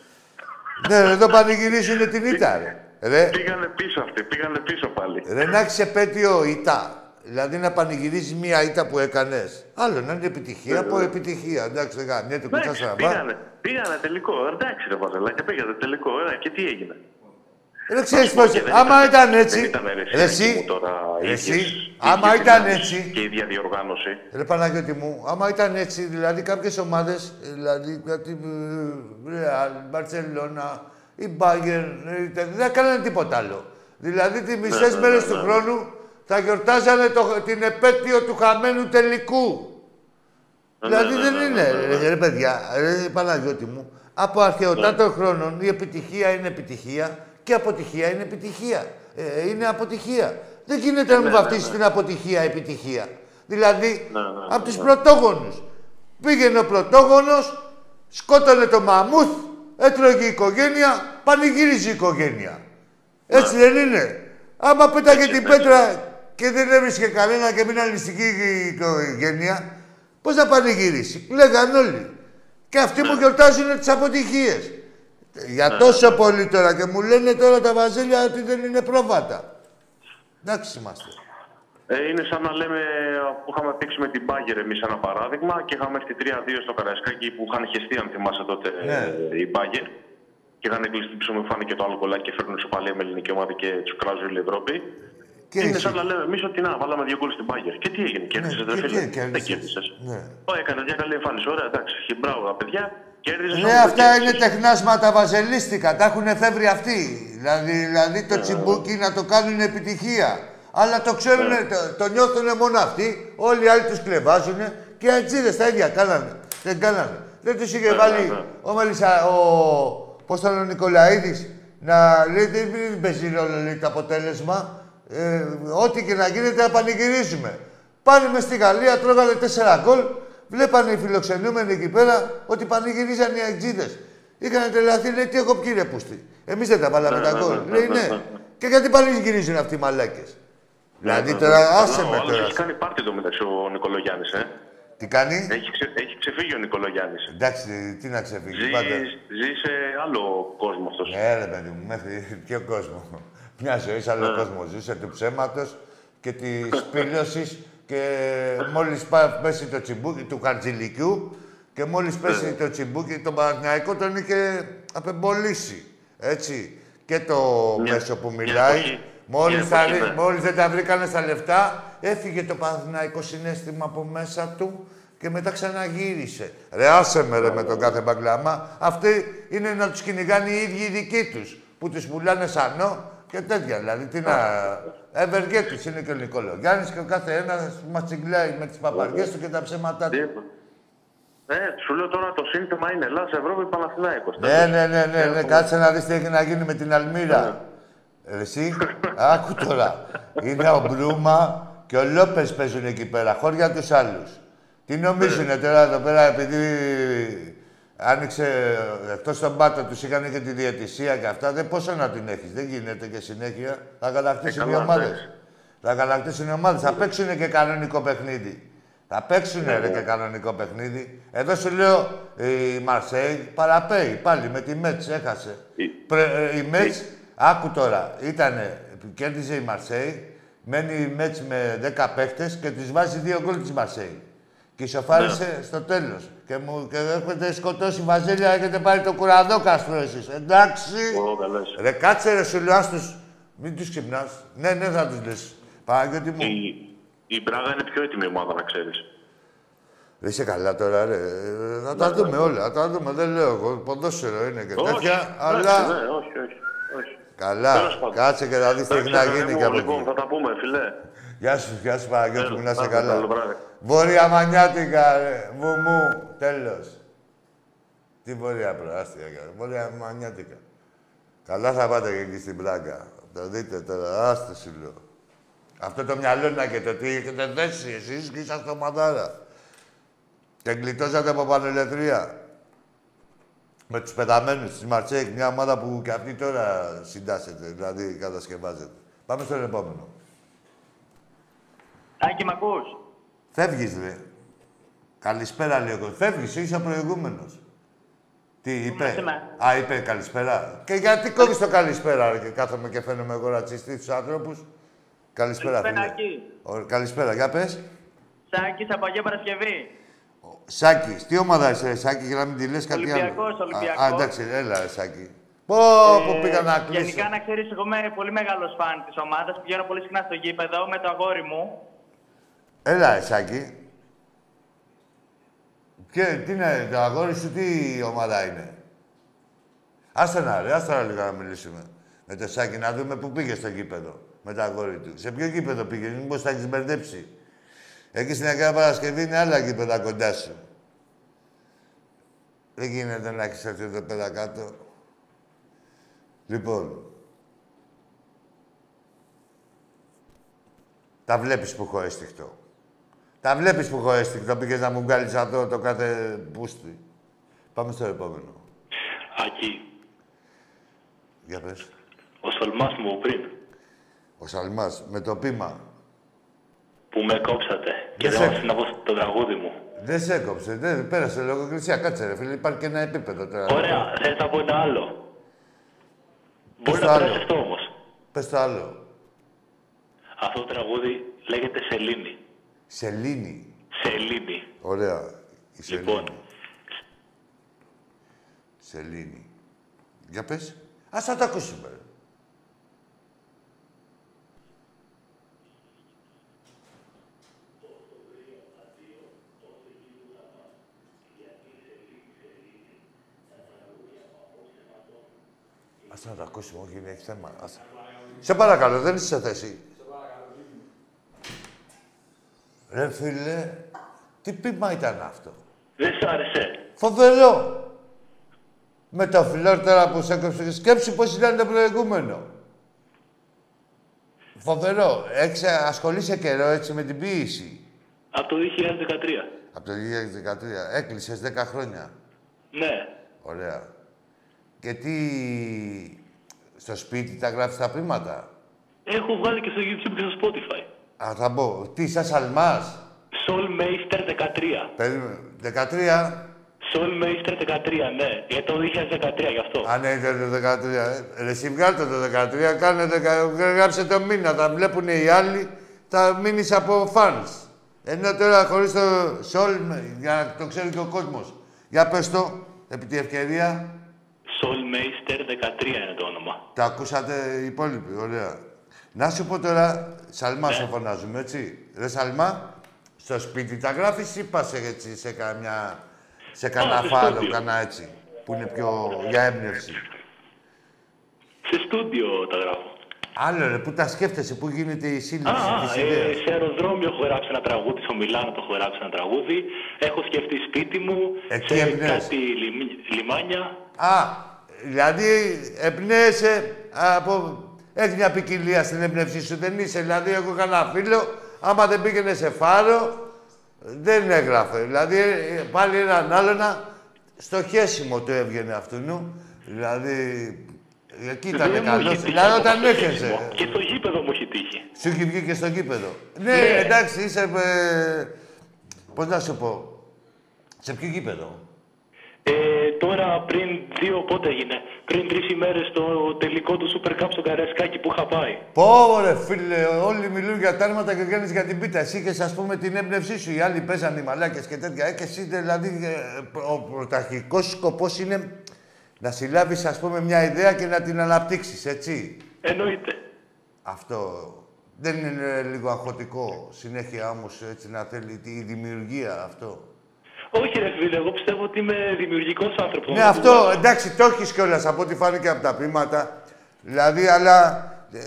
Ναι, ρε, εδώ πανηγυρίζουν την ήττα, ρε. Ρε, Πήγανε πίσω αυτοί, πήγανε πίσω πάλι. ρε να έχεις επέτειο ήττα. Δηλαδή να πανηγυρίζεις μία ήττα που έκανες. Άλλο να είναι επιτυχία από επιτυχία. Εντάξει, δεν κάνει. Ναι, το κουτσά Εντάξει, στραβά. πήγανε, πήγανε τελικό. Εντάξει, ρε Βαζελάκια, πήγατε τελικό. Ε, και τι έγινε. Ρε, ξέρεις Να σου πω, πώς, και δεν άμα ήταν δεν έτσι, ήταν, ρε, ρε, εσύ, εσύ, μου τώρα, ρε, ίδιες- εσύ, ίδιες άμα ήταν δυνάμεις έτσι, Και η ίδια διοργάνωση. Ρε Παναγιώτη μου, άμα ήταν έτσι, δηλαδή κάποιες ομάδες, ε, δηλαδή κάτι Ρεάλ, Μπαρσελόνα, η Μπάγκερ, δεν θα κάνανε τίποτα άλλο. Δηλαδή τις μισές ναι, μέρες ναι, του ναι. χρόνου θα γιορτάζανε το, την επέτειο του χαμένου τελικού. δηλαδή ναι, δεν ναι, είναι, ναι, ναι, ρε, ρε παιδιά, ρε Παναγιώτη μου, από αρχαιοτά των χρόνων η επιτυχία είναι επιτυχία και αποτυχία είναι επιτυχία. Ε, είναι αποτυχία. Δεν γίνεται να μου ναι, βαφτίσεις ναι. την αποτυχία επιτυχία. Δηλαδή, Ναι, ναι, από ναι, τους ναι. πρωτόγονους. Πήγαινε ο πρωτόγονος, σκότωνε το μαμούθ, έτρωγε η οικογένεια, πανηγύριζε η οικογένεια. Έτσι δεν είναι. Άμα πέταγε την πέτρα και δεν έβρισκε κανένα και μείναν νηστική η οικογένεια, πώς θα πανηγυρίσει; Λέγαν όλοι. Και αυτοί μου γιορτάζουν τις αποτυχίες. Για τόσο πολύ τώρα και μου λένε τώρα τα βαζέλια ότι δεν είναι πρόβατα. Εντάξει είμαστε. Ε, είναι σαν να λέμε που είχαμε παίξει με την Μπάγκερ εμείς ένα παράδειγμα και είχαμε έρθει 3-2 στο Καραϊσκάκι που είχαν χεστεί, αν θυμάσαι τότε, Ναι. ε, η Μπάγκερ. Και είχαν κλειστεί πίσω μου, φάνηκε το άλλο κολλάκι και φέρνουν σοπαλία με ελληνική ομάδα και τους κράζει όλη η Ευρώπη. Και είναι εσύ. σαν να λέμε εμείς ότι να, βάλαμε δύο γκολ στην Μπάγκερ. Και τι έγινε, κέρδισες, και δεν τι φίλε. κέρδισες. Δεν κέρδισες. Ναι. Ω, έκανε μια καλή εμφάνιση. Ωραία, εντάξει, και μπράβο τα παιδιά. Κέρδισε. Ναι, αυτά είναι τεχνάσματα βαζελίστικα. Τα έχουν εφεύρει αυτοί. Δηλαδή, δηλαδή το τσιμπούκι να το κάνουν επιτυχία. Αλλά το ξέρουν, το, το νιώθουν μόνο αυτοί. Όλοι οι άλλοι τους κλεβάζουν και οι αιτζίδες τα ίδια κάνανε. Δεν κάνανε. Δεν τους είχε βάλει ναι. ο Μελισσα, ο. Πώς ήταν ο Νικολαίδης, να λέει δεν δεν παίζει ρόλο λέει, το αποτέλεσμα. Ε, ό,τι και να γίνεται να πανηγυρίζουμε. Πάνε μες στη Γαλλία, τρώγανε τέσσερα γκολ. Βλέπανε οι φιλοξενούμενοι εκεί πέρα ότι πανηγυρίζαν οι αεξίδες. Είχαν τρελαθεί, λέει, τι έχω πιει ρε πούστη. Εμείς δεν τα βάλαμε Ναι, τα ναι, γκολ. ναι, Λέει, ναι, ναι. ναι, ναι. Και γιατί πανηγυρίζουν αυτοί οι μαλάκες. Δηλαδή Ναι, τώρα, ναι. άσε Αλλά με Ο άλλος τώρα. έχει κάνει πάρτι το μεταξύ ο Νικολογιάννης, ε. Τι κάνει; Έχει, ξε, έχει ξεφύγει ο Νικολογιάννης. Εντάξει, τι να ξεφύγει. Ζει, Πάντα. ζει σε άλλο κόσμο αυτός. Ναι, ρε παιδί μου, μέχρι ποιο κόσμο. Μια ζωή σε άλλο Ναι. κόσμο ζούσε του ψέματος και της σπήλωσης και μόλις πέσει το τσιμπούκι του Χαρτζηλικιού και μόλις Ναι. πέσει το τσιμπούκι, τον Παναθηναϊκό τον είχε απεμπολίσει. Έτσι. Και το Μια- μέσο που μια μιλάει. εποχή. Μόλις, Μια τα, εποχή, ρί- ναι. μόλις δεν τα βρήκανε στα λεφτά, έφυγε το Παναθηναϊκό συναίσθημα από μέσα του και μετά ξαναγύρισε. Ρε άσε με ρε με τον κάθε μπαγκλαμά. Αυτοί είναι να τους κυνηγάνε οι ίδιοι οι δικοί τους, που τους πουλάνε σανό και τέτοια. Δηλαδή, τι να... Ευεργέτης είναι και ο Νικολογιάννης και ο κάθε ένας που μας τσιγκλάει με τις παπαριές του και τα ψέματά του. Ε, σου λέω τώρα το σύνθημα είναι Ελλάδα, Ευρώπη, Παναθηνάικος. Ναι, ναι, ναι, ναι, ναι. Κάτσε να δεις τι έχει να γίνει με την Αλμύρα. Ε, Εσύ, άκου τώρα. Είναι ο Μπρούμα και ο Λόπες παίζουν εκεί πέρα, χώρια τους άλλους. Τι νομίζουνε τώρα εδώ πέρα, επειδή άνοιξε εκτός τον πάτο τους είχαν και τη διαιτησία και αυτά, δεν πόσο να την έχεις, δεν γίνεται και συνέχεια. Θα κατακτήσουν Ε, οι καλά, ομάδες. εντάξει. Θα κατακτήσουν οι ομάδες, θα παίξουν και κανονικό παιχνίδι. Θα παίξουν Ναι, ρε ναι. και κανονικό παιχνίδι. Εδώ σου λέω η Μαρσέη παραπέει πάλι με τη Μέτς, έχασε. Πρε- ε, η Μέτς, άκου τώρα, ήτανε, κέρδιζε η Μαρσέη, μένει η Μέτς με 10 παίχτες και της βάζει δύο γκολ της Μαρσέη. Και ισοφάρισε στο τέλος. Και μου και έχετε σκοτώσει Βαζέλια, έχετε πάρει το κουραδόκαστρο εσείς. Εντάξει. Ω, καλές. Ρε κάτσε ρε σου λέω, ας τους... Μην τους ξυπνάς. Ναι, ναι, θα τους λες. Παναγιώτη μου. Η, η Μπράγα είναι πιο έτοιμη ομάδα, να ξέρεις. Δεν είσαι καλά τώρα, ρε. Ε, Να τα δούμε όλα. Να τα δούμε. Δεν λέω εγώ. Ποδόσφαιρο είναι και Όχι, τέτοια. εντάξει, Αλλά. Ναι, όχι, όχι. όχι. Καλά. Τέλος πάντων. Κάτσε και να δεις τι έχει να Εντάξει, γίνει παιδί και μου, από Λοιπόν, εκεί. θα τα πούμε, φιλέ. Γεια σου, γεια σου Παναγιώτη μου, να είσαι Άντε, καλά. Καλό βράδυ. Βόρεια Μανιάτικα, ρε. Βουμού. Τέλος. Τι βόρεια προάστια, cara. Βόρεια Μανιάτικα. Καλά θα πάτε και εκεί στην Πράγκα. Το δείτε τώρα, άστε σου λέω. Αυτό το μυαλό να και το τι έχετε δέσει εσείς και είσαστε μαδάρα. Και γλιτώσατε από πανελετρία. Με τους πεταμένους της Μαρτσέικ, μια ομάδα που και αυτή τώρα συντάσσεται, δηλαδή κατασκευάζεται. Πάμε στον επόμενο. Άκη, μ' ακούς; Φεύγεις, ρε. Καλησπέρα, λέει ο κόσμος. Φεύγεις, είσαι ο προηγούμενος. Τι είπε; είμαι. Α, είπε καλησπέρα. Και γιατί κόβεις το καλησπέρα, ρε, και κάθομαι και φαίνομαι εγώ ρατσιστή στους άνθρωπους; Καλησπέρα, Καλησπέρα, φίλε. Άκη. Ω, καλησπέρα, για πες. Σάκης από Αγία Παρασκευή. Σάκης, τι ομάδα είσαι, ρε, Σάκη, για να μην τη λες κάτι άλλο. Ολυμπιακός, Α, Ολυμπιακός. Α, εντάξει, έλα, ρε, Σάκη. Πω, πω πήγα να κλείσω. Ε, Γενικά, να ξέρεις, εγώ είμαι πολύ μεγάλος φαν της ομάδας. Πηγαίνω πολύ συχνά στο γήπεδο με το αγόρι μου. Έλα, ρε, Σάκη. Και τι είναι, το αγόρι σου τι ομάδα είναι; Άστα να ρε, άστα να λίγο να μιλήσουμε. Με το Σάκη να δούμε πού πήγε στο γήπεδο με το αγόρι του. Σε ποιο γήπεδο πήγε, μήπως θα έχεις μπερδέψει. Εκεί στην Αγία Παρασκευή είναι άλλα γήπεδα κοντά σου. Δεν γίνεται να έχεις έρθει εδώ πέρα κάτω. Λοιπόν. Τα βλέπεις που έχω έστιχτο. Τα βλέπεις που έχω έστιχτο. Πήγες να μου βγάλεις αυτό το κάθε πούστη. Πάμε στο επόμενο. Άκη, Για πες. ο Σολμάς μου πριν Ο Σαλμάς, με το πείμα. που με κόψατε και Δεν δεν σε- μας να πω το τραγούδι μου. Δεν σε έκοψε, δεν πέρασε λογοκρισία. Κάτσε ρε φίλε, υπάρχει και ένα επίπεδο τώρα. Ωραία, θες να πω ένα άλλο. Μπορεί το να άλλο. περάσει αυτό όμως. Πες το άλλο. Αυτό το τραγούδι λέγεται Σελήνη. Σελήνη. Σελήνη. Ωραία. Η Σελήνη. Λοιπόν, Σελήνη. Για πες. Ας θα το ακούσουμε. ρε. Ας να το ακούσουμε, όχι, δεν έχει θέμα. Ας... Σε παρακαλώ, δεν είσαι σε θέση. Ρε φίλε, τι πείμα ήταν αυτό; δεν σ' άρεσε. Φοβερό. Με το φιλόρ τώρα που σε έκοψε. Σκέψου πώς ήταν το προηγούμενο; Φοβερό. Έχεις ασχολείσαι καιρό έτσι με την ποίηση. Από το 2013. Από το 2013. Έκλεισες 10 χρόνια; Ναι. Ωραία. Και τι... Στο σπίτι τα γράφεις τα πείματα; Έχω βγάλει και στο YouTube και στο Spotify. Α, θα πω. Τι, σαν Σαλμάς; Soulmaster 13. Περίμενε. 13. Soulmaster 13, ναι. Για το 2013 γι' αυτό. Αν είναι το 13. Ε. Ρε, εσύ βγάλτε το 13, κάνε δεκα... γράψε το μήνα. Θα βλέπουν οι άλλοι, θα μείνεις από φανς. Ενώ τώρα χωρίς το Soul, για να το ξέρει και ο κόσμος. Για πες το, επί τη ευκαιρία. Soulmaster 13 είναι το όνομα. Τα ακούσατε οι υπόλοιποι, ωραία. Να σου πω τώρα, Σαλμά Ναι. σε φωνάζουμε, έτσι. Ρε Σαλμά, στο σπίτι τα γράφεις ή πας έτσι σε καμιά... σε κανένα στο φάρο, στούντιο. κανένα έτσι, που είναι πιο για έμπνευση. Σε στούντιο τα γράφω. Άλλο ρε, πού τα σκέφτεσαι, πού γίνεται η Α, σύλληψη α, της ε, ιδέας. σε αεροδρόμιο έχω γράψει ένα τραγούδι, στο Μιλάνο το έχω γράψει ένα τραγούδι. Έχω σκεφτεί σπίτι μου, Εκεί σε εμπνέεσαι. κάτι λιμ- λιμάνια. Α, δηλαδή εμπνέεσαι από... Έχει μια ποικιλία στην έμπνευσή σου, δεν είσαι. Δηλαδή, έχω κανένα φίλο, άμα δεν πήγαινε σε φάρο, δεν έγραφε. Δηλαδή, ε, πάλι έναν άλλον στο χέσιμο του έβγαινε αυτού νου. Δηλαδή, εκεί ήταν Δεν μου καλός. έχει τύχει Δηλαδή, ακόμα όταν στο έχεσαι. χέσιμο. Και στο γήπεδο μου έχει τύχει. Σου έχει βγει και στο γήπεδο. Ναι, Ναι. εντάξει, είσαι. Ε, Πώς να σου πω. Σε ποιο γήπεδο; Ε, τώρα πριν δύο πότε έγινε; Πριν τρεις ημέρες το τελικό του Super Cup στο Καρεσκάκι που είχα πάει. Πω ρε φίλε, όλοι μιλούν για τάρματα και βγαίνεις για την πίτα. Εσύ είχες ας πούμε την έμπνευσή σου. Οι άλλοι παίζαν οι μαλάκες και τέτοια. Ε, και εσύ δηλαδή ε, ο πρωταρχικός σκοπός είναι να συλλάβεις ας πούμε μια ιδέα και να την αναπτύξεις, έτσι; Εννοείται. Αυτό δεν είναι λίγο αγχωτικό συνέχεια όμως έτσι να θέλει τη δημιουργία αυτό; Όχι, ρε φίλε, εγώ πιστεύω ότι είμαι δημιουργικός άνθρωπος. Ναι, αυτό εντάξει, το έχεις κιόλας από ό,τι φάνηκε από τα πείματα. Δηλαδή, αλλά. ε,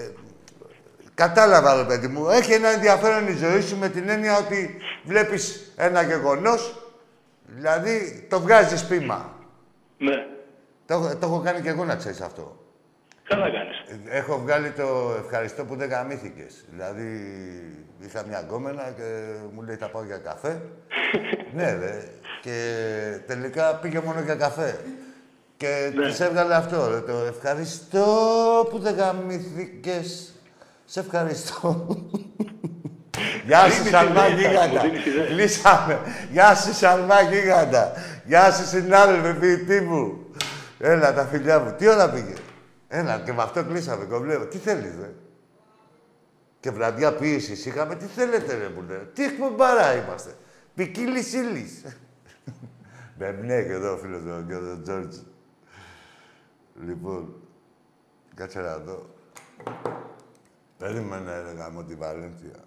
κατάλαβα, ρε παιδί μου. Έχει ένα ενδιαφέρον η ζωή σου με την έννοια ότι βλέπεις ένα γεγονός, δηλαδή το βγάζεις πείμα. Ναι, Το, έχω- το έχω κάνει και εγώ να ξέρεις αυτό. Καλά κάνεις. Έχω βγάλει το ευχαριστώ που δεν γαμήθηκες. Δηλαδή, είχα μια γκόμενα και μου λέει θα πάω για καφέ. ναι, ρε. Και τελικά πήγε μόνο για καφέ. Και Ναι. της έβγαλε αυτό, ρε, το ευχαριστώ που δεν γαμήθηκες. Σε ευχαριστώ. Γεια σου, Δίνεις Σαλμά ιδέες, Γίγαντα. μου δίνεις ιδέες. Κλείσαμε. Γεια σου, Σαλμά Γίγαντα. Γεια σου, συνάδελφε, ποιητή μου. Έλα, τα φιλιά μου. Τι ώρα πήγε; Έλα, και με αυτό κλείσαμε, κομπλέ. Τι θέλεις, ρε. Και βραδιά ποιήσης είχαμε. Τι θέλετε, ρε, που λέει. Τι εκπομπάρα είμαστε. Ποικίλη ύλη. Με ναι, και εδώ ο φίλος μου, και ο Τζόρτζ. Λοιπόν, κάτσε να δω. Περίμενε, ρε, γάμο τη Βαλένθια.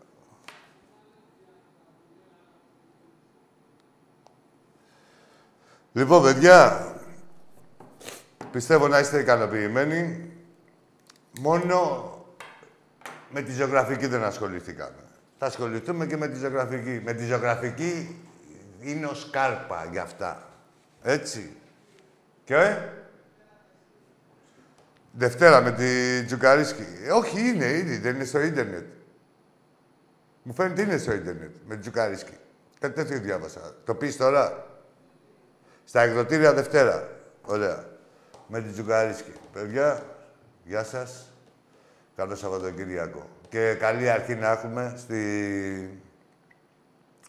Λοιπόν, παιδιά, πιστεύω να είστε ικανοποιημένοι. Μόνο με τη ζωγραφική δεν ασχοληθήκαμε. Θα ασχοληθούμε και με τη ζωγραφική. Με τη ζωγραφική είναι ο Σκάρπα για αυτά. Έτσι. Και ε; Δευτέρα με τη Τζουκαρίσκη. Ε, όχι, είναι ήδη, δεν είναι στο ίντερνετ. Μου φαίνεται είναι στο ίντερνετ με τη Τζουκαρίσκη. Κάτι τέτοιο διάβασα. Το πεις τώρα; Στα εκδοτήρια Δευτέρα. Ωραία. Με την Τζουκαρίσκη. Παιδιά, γεια σας. Καλό Σαββατοκύριακο. Και καλή αρχή να έχουμε στη...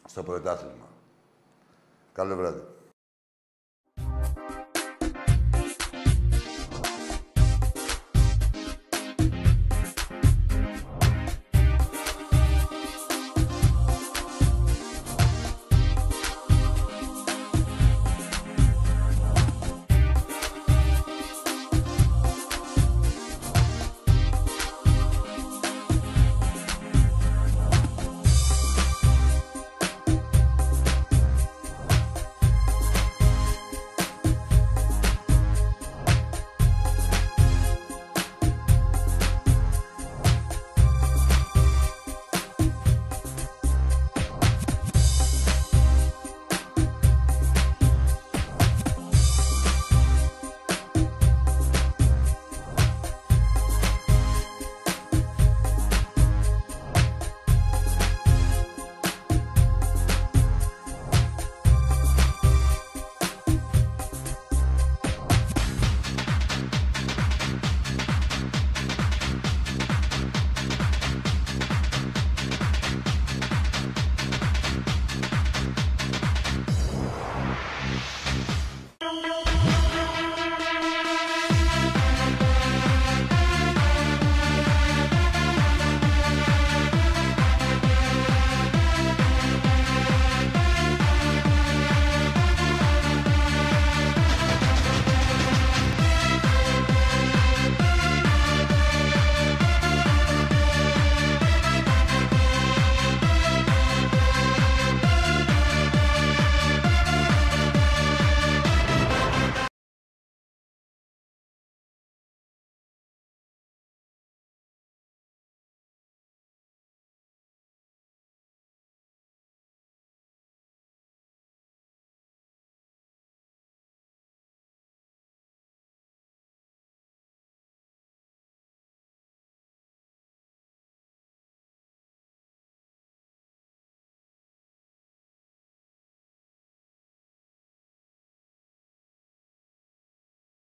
στο πρωτάθλημα. Καλό βράδυ.